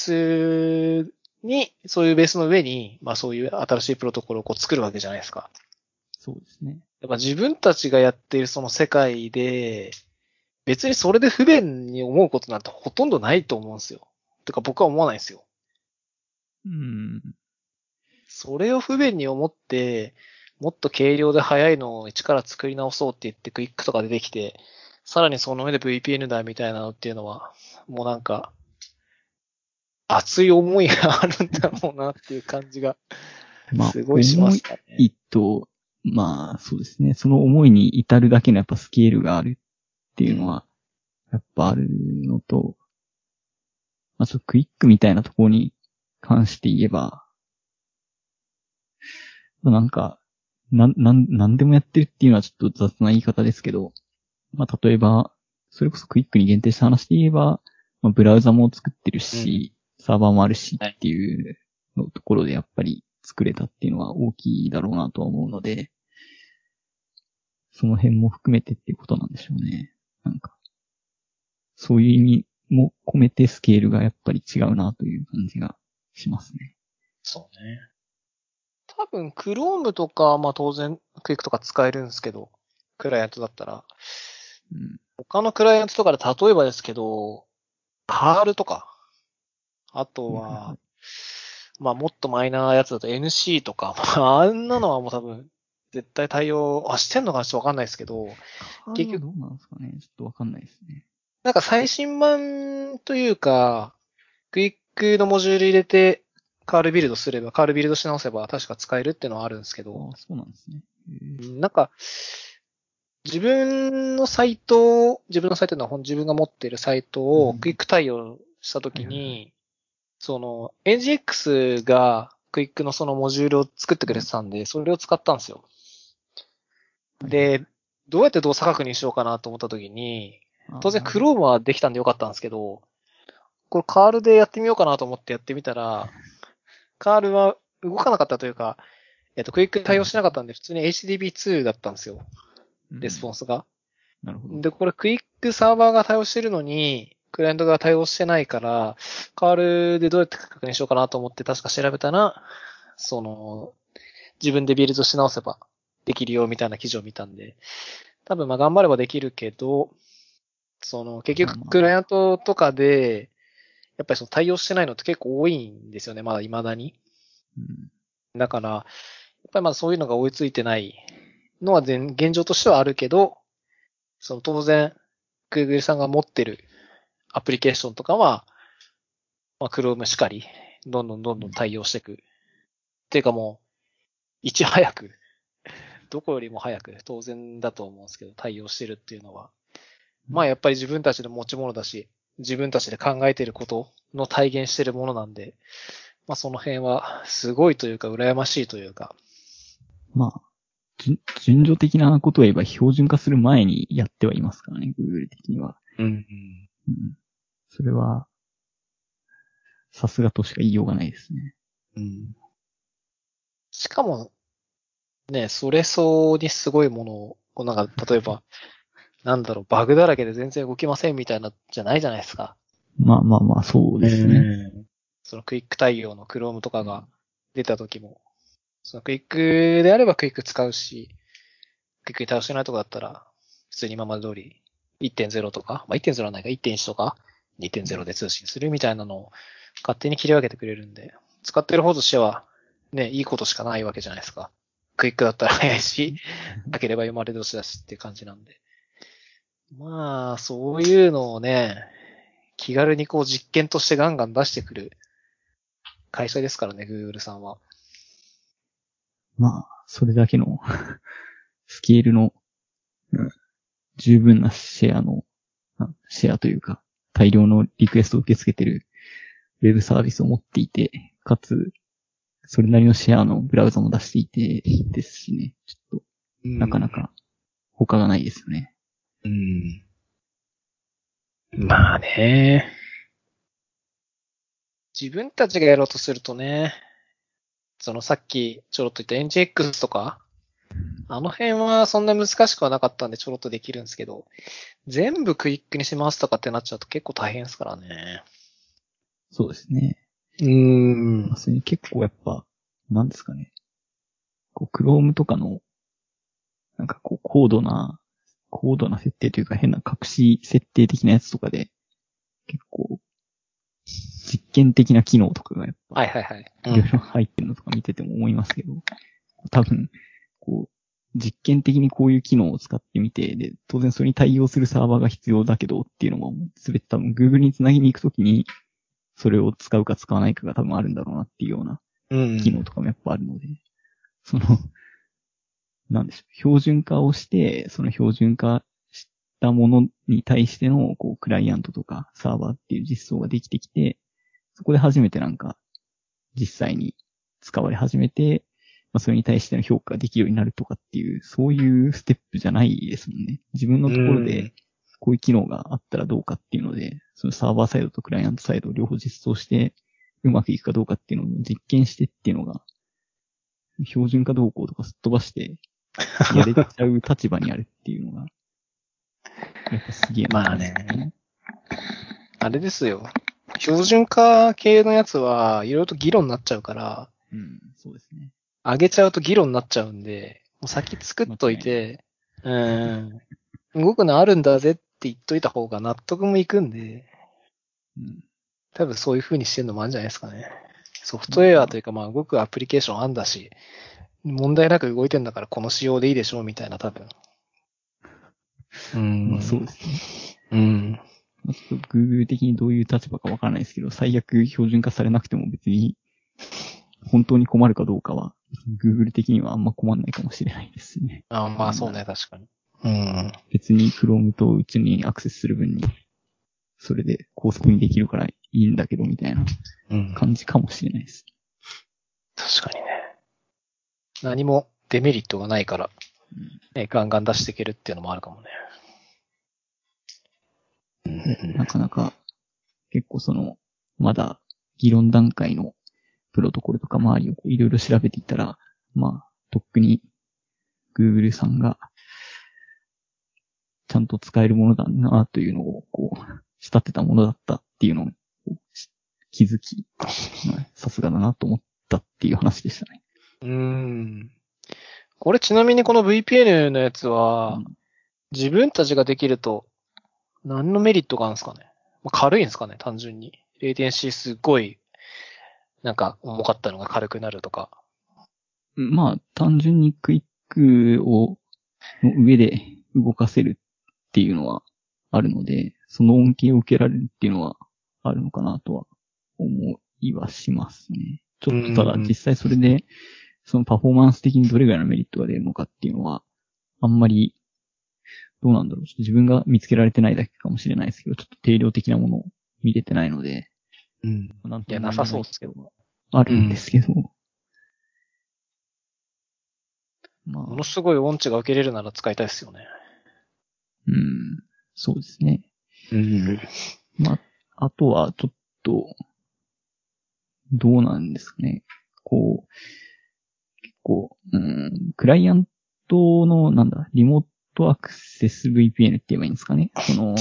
スに、そういうベースの上に、まあそういう新しいプロトコルをこう作るわけじゃないですか。
そうですね。
やっぱ自分たちがやっているその世界で、別にそれで不便に思うことなんてほとんどないと思うんですよ。てか僕は思わないですよ。
うん。
それを不便に思って、もっと軽量で速いのを一から作り直そうって言ってクイックとか出てきて、さらにその上で VPN だみたいなのっていうのは、もうなんか、熱い思いがあるんだろうなっていう感じが、
まあ、
すごいしますかね。
思いと、まあ、そうですね。その思いに至るだけのやっぱスケールがあるっていうのは、やっぱあるのと、まあ、ちょっとクイックみたいなところに関して言えば、まあなんか、なん、なん、なんでもやってるっていうのはちょっと雑な言い方ですけど、まあ、例えば、それこそクイックに限定した話で言えば、まあ、ブラウザも作ってるし、サーバーもあるしっていうのところでやっぱり作れたっていうのは大きいだろうなとは思うので、その辺も含めてっていうことなんでしょうね。なんか、そういう意味も込めてスケールがやっぱり違うなという感じがしますね。
そうね。多分、Chrome とか、まあ当然、クイックとか使えるんですけど、クライアントだったら、
うん。
他のクライアントとかで例えばですけど、パールとか、あと
はいはい
は、まあもっとマイナーなやつだと NC とか、まああんなのはもう多分、絶対対応、あ、してんのかなちょっとわかんないですけど、
結局どうなんですかね。ちょっとわかんないですね。
なんか最新版というか、クイックのモジュール入れて、カールビルドすれば、カールビルドし直せば確か使えるっていうのはあるんですけど。
あ、そうなんですね。
なんか、自分のサイトを、自分のサイトの自分が持っているサイトを
うん。
クイック対応したときに、その、NGX がクイックのそのモジュールを作ってくれてたんで、それを使ったんですよ。で、どうやって動作確認しようかなと思ったときに、当然
あー
Chrome はできたんでよかったんですけど、これカールでやってみようかなと思ってやってみたら、カールは動かなかったというか、えっと、クイック対応しなかったんで、普通に HTTP2 だったんですよ。レスポン
ス。
スが。
なるほど。
で、これクイックサーバーが対応してるのに、クライアントが対応してないから、カールでどうやって確認しようかなと思って確か調べたら、その、自分でビルドし直せばできるよみたいな記事を見たんで、多分まあ頑張ればできるけど、その、結局クライアントとかで、やっぱりその対応してないのって結構多いんですよね、まだ未だに。
うん
だから、やっぱりまだそういうのが追いついてないのは全現状としてはあるけど、その当然、Google さんが持ってるアプリケーションとかは、まあ、Chrome しかり、どんどんどんどん対応していく。っていうかもう、いち早く、どこよりも早く、当然だと思うんですけど、対応してるっていうのは、まあやっぱり自分たちの持ち物だし、自分たちで考えていることの体現してるものなんで、まあその辺はすごいというか羨ましいというか、
まあ、順順序的なことを言えば標準化する前にやってはいますからね、Google 的には。
うん。
うん。それは、さすがとしか言いようがないですね。
うん。しかも、ね、それそうにすごいものを、こうなんか、例えば、なんだろう、バグだらけで全然動きませんみたいな、じゃないじゃないですか。
まあまあまあ、そうですね。
その QUIC 対応の Chrome とかが出た時も、その QUIC であれば QUIC 使うし、 QUIC に対応してないとかだったら、普通に今まで通り1.0とか、まあ、1.0はないか1.1とか2.0で通信するみたいなのを勝手に切り分けてくれるんで、使ってる方としては、ね、いいことしかないわけじゃないですか。クイックだったら早いし、なければ読まれ同士だしって感じなんで。まあ、そういうのをね、気軽にこう実験としてガンガン出してくる会社ですからね、Google さんは。
まあ、それだけのスケールの、うん十分なシェアの、あシェアというか、大量のリクエストを受け付けてるウェブサービスを持っていて、かつ、それなりのシェアのブラウザも出していて、ですしね、ちょっと、なかなか他がないですよね。
うん。まあね。自分たちがやろうとするとね、そのさっきちょろっと言った NGX とか、あの辺はそんな難しくはなかったんでちょろっとできるんですけど、全部クイックにしますとかってなっちゃうと結構大変ですからね。
そうですね。
うーん
まあ、それに結構やっぱ、なんですかね。こう、Chrome とかの、なんかこう、高度な、高度な設定というか変な隠し設定的なやつとかで、結構、実験的な機能とかがやっぱ、
はいはいはい。
いろいろ入ってるのとか見てても思いますけど、多分、こう、実験的にこういう機能を使ってみて、で、当然それに対応するサーバーが必要だけどっていうのも、すべて多分 Google につなぎに行くときに、それを使うか使わないかが多分あるんだろうなっていうような
うん。
機能とかもやっぱあるので、その、なんでしょう、標準化をして、その標準化したものに対しての、こう、クライアントとかサーバーっていう実装ができてきて、そこで初めてなんか、実際に使われ始めて、まあ、それに対しての評価ができるようになるとかっていう、そういうステップじゃないですもんね。自分のところ
うん
で、こういう機能があったらどうかっていうので、そのサーバーサイドとクライアントサイドを両方実装して、うまくいくかどうかっていうのを実験してっていうのが、標準化動向とかすっ飛ばして、やれちゃう立場にあるっていうのが、やっぱすげえな
まあね。あれですよ。標準化系のやつはいろいろと議論になっちゃうから、
うん、そうですね。
上げちゃうと議論になっちゃうんで、もう先作っといて、うん。動くのあるんだぜって言っといた方が納得もいくんで、
うん。
多分そういう風にしてるのもあるんじゃないですかね。ソフトウェアというかまあ動くアプリケーションあんだし、問題なく動いてんだからこの仕様でいいでしょうみたいな多分。うん。
まあそうですね。
うん。
まあちょっと Google 的にどういう立場かわからないですけど、最悪標準化されなくても別に、本当に困るかどうかは、Google 的にはあんま困んないかもしれないですね。
あまあそうね、確かに。うん。
別に Chrome とうちにアクセスする分に、それで高速にできるからいいんだけどみたいな
うん。
感じかもしれないです。
確かにね。何もデメリットがないから、ね、ガンガン出していけるっていうのもあるかもね。うん
なかなか、結構その、まだ議論段階のプロトコルとか周りをいろいろ調べていったら、まあ、とっくに Google さんが、ちゃんと使えるものだなというのを、こう、仕立てたものだったっていうのを気づき、さすがだなと思ったっていう話でしたね。
うん。これちなみにこの VPN のやつは、自分たちができると、何のメリットがあるんですかね、まあ、軽いんですかね単純に。レイテンシーすっごい、なんか重かったのが軽くなるとか。
まあ、単純にクイックを、の上で動かせるっていうのはあるので、その恩恵を受けられるっていうのはあるのかなとは思いはしますね。ちょっとただ実際それで、そのパフォーマンス的にどれぐらいのメリットが出るのかっていうのは、あんまり、どうなんだろう。ちょっと自分が見つけられてないだけかもしれないですけど、ちょっと定量的なものを見れてないので、
うん。
なんと
いや、なさそうですけど。
あるんですけど、まあ、
ものすごい音痴が受けれるなら使いたいですよね。
うん、そうですね。
うん。
まあ、あとはちょっと、どうなんですかね。こう、結構、うん、クライアントの、なんだ、リモートアクセス VPN って言えばいいんですかね。その、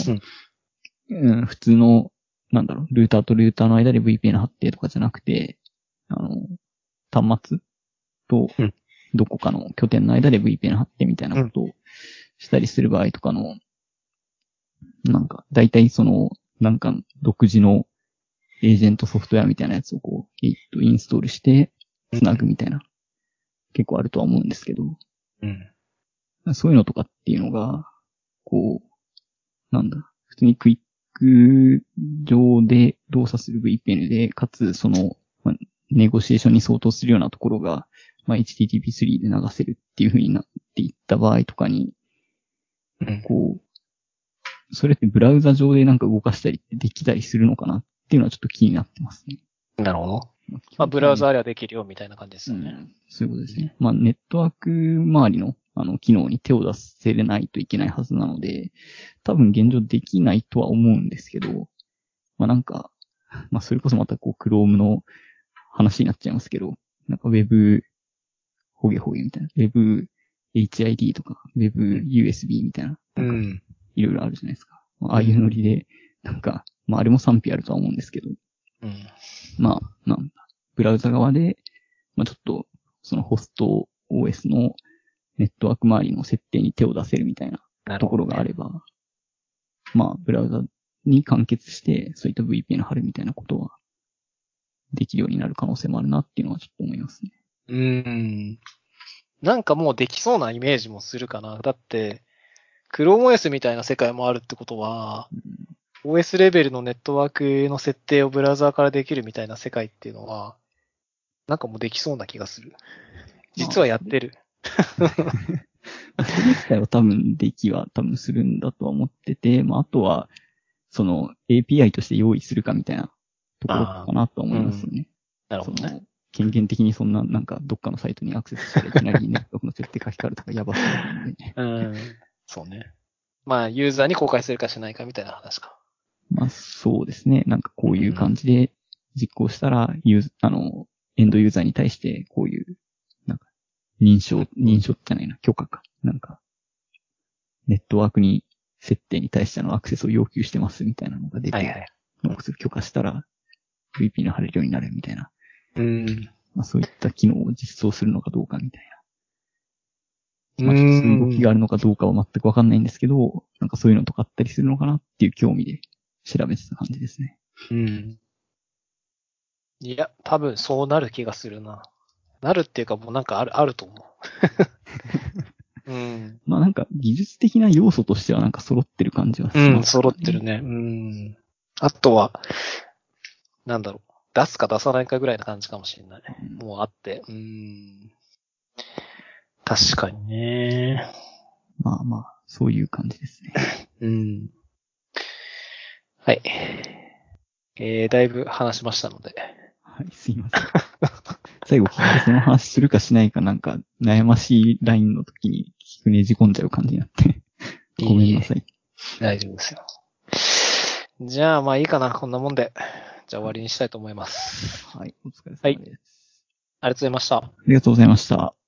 うん、普通の、なんだろう、ルーターとルーターの間で VPN 貼ってとかじゃなくて、あの、端末と
うん、
どこかの拠点の間で VPN 貼ってみたいなことをしたりする場合とかの、なんか、大体その、なんか、独自のエージェントソフトウェアみたいなやつをこう、えっと、インストールして、つなぐみたいな、結構あるとは思うんですけど、
うん。
そういうのとかっていうのが、こう、なんだ、普通にクイック上で動作する VPN で、かつその、まあネゴシエーションに相当するようなところが、まあ、HTTP3 で流せるっていう風になっていった場合とかに、
うん。
こう、それってブラウザ上でなんか動かしたりできたりするのかなっていうのはちょっと気になってますね。
なるほど。まあ、ブラウザあればできるよみたいな感じですよね。
うんそういうことですね。まあ、ネットワーク周りの、あの、機能に手を出せれないといけないはずなので、多分現状できないとは思うんですけど、まあなんか、まあそれこそまたこう、Chrome の話になっちゃいますけど、なんか Web、ほげほげみたいな、Web HID とか、Web USB みたいな、なんか
ん。
いろいろあるじゃないですか。まあ、ああいうノリで、なんか、まああれも賛否あるとは思うんですけど、
うん。
まあ、なんだ、ブラウザ側で、まあちょっと、そのホスト OS のネットワーク周りの設定に手を出せるみたいなところがあれば、まあ、ブラウザに完結して、そういった VPN 貼るみたいなことは、できるようになる可能性もあるなっていうのはちょっと思いますね。
うん。なんかもうできそうなイメージもするかな。だって、ChromeOS みたいな世界もあるってことは、OS レベルのネットワークの設定をブラウザーからできるみたいな世界っていうのは、なんかもうできそうな気がする。実はやってる。
それ自体は多分できは多分するんだとは思ってて、まあ、あとは、その API として用意するかみたいなところかなとは思いますよね。
なるほどね。
権限的にそんな、なんか、どっかのサイトにアクセスしたらいきなりネットワークの設定書き換わるとかやばそうなんで、ね。
うん。そうね。まあ、ユーザーに公開するかしないかみたいな話か。
まあ、そうですね。なんかこういう感じで実行したら、ユーズ、あの、エンドユーザーに対して、こういう、認証、認証じゃないな、許可か。なんか、ネットワークに、設定に対してのアクセスを要求してますみたいなのが出て、
はいはい。
許可したら、VP の貼れるようになるみたいな。
うん。
まあ、そういった機能を実装するのかどうかみたいな。まあ、動
ん
きがあるのかどうかは全くわかんないんですけど、なんかそういうのとかあったりするのかなっていう興味で調べてた感じですね。
うん。いや、多分そうなる気がするな。なるっていうかもうなんかある、あると思う。うん。
まあなんか技術的な要素としてはなんか揃ってる感じはし
うん、
ます、
揃ってる。ね。うん。あとは、なんだろう。出すか出さないかぐらいな感じかもしれない。もうあって。うん。確かにね。
まあまあ、そういう感じですね。
うん。はい。えー、だいぶ話しましたので。
はい、すいません。最後、その話するかしないかなんか悩ましいラインの時に聞くねじ込んじゃう感じになって。ごめんなさい。
大丈夫ですよ。じゃあ、まあいいかな。こんなもんで。じゃあ終わりにしたいと思います。
はい、お疲れ様です。
ありがとうございました。
ありがとうございました。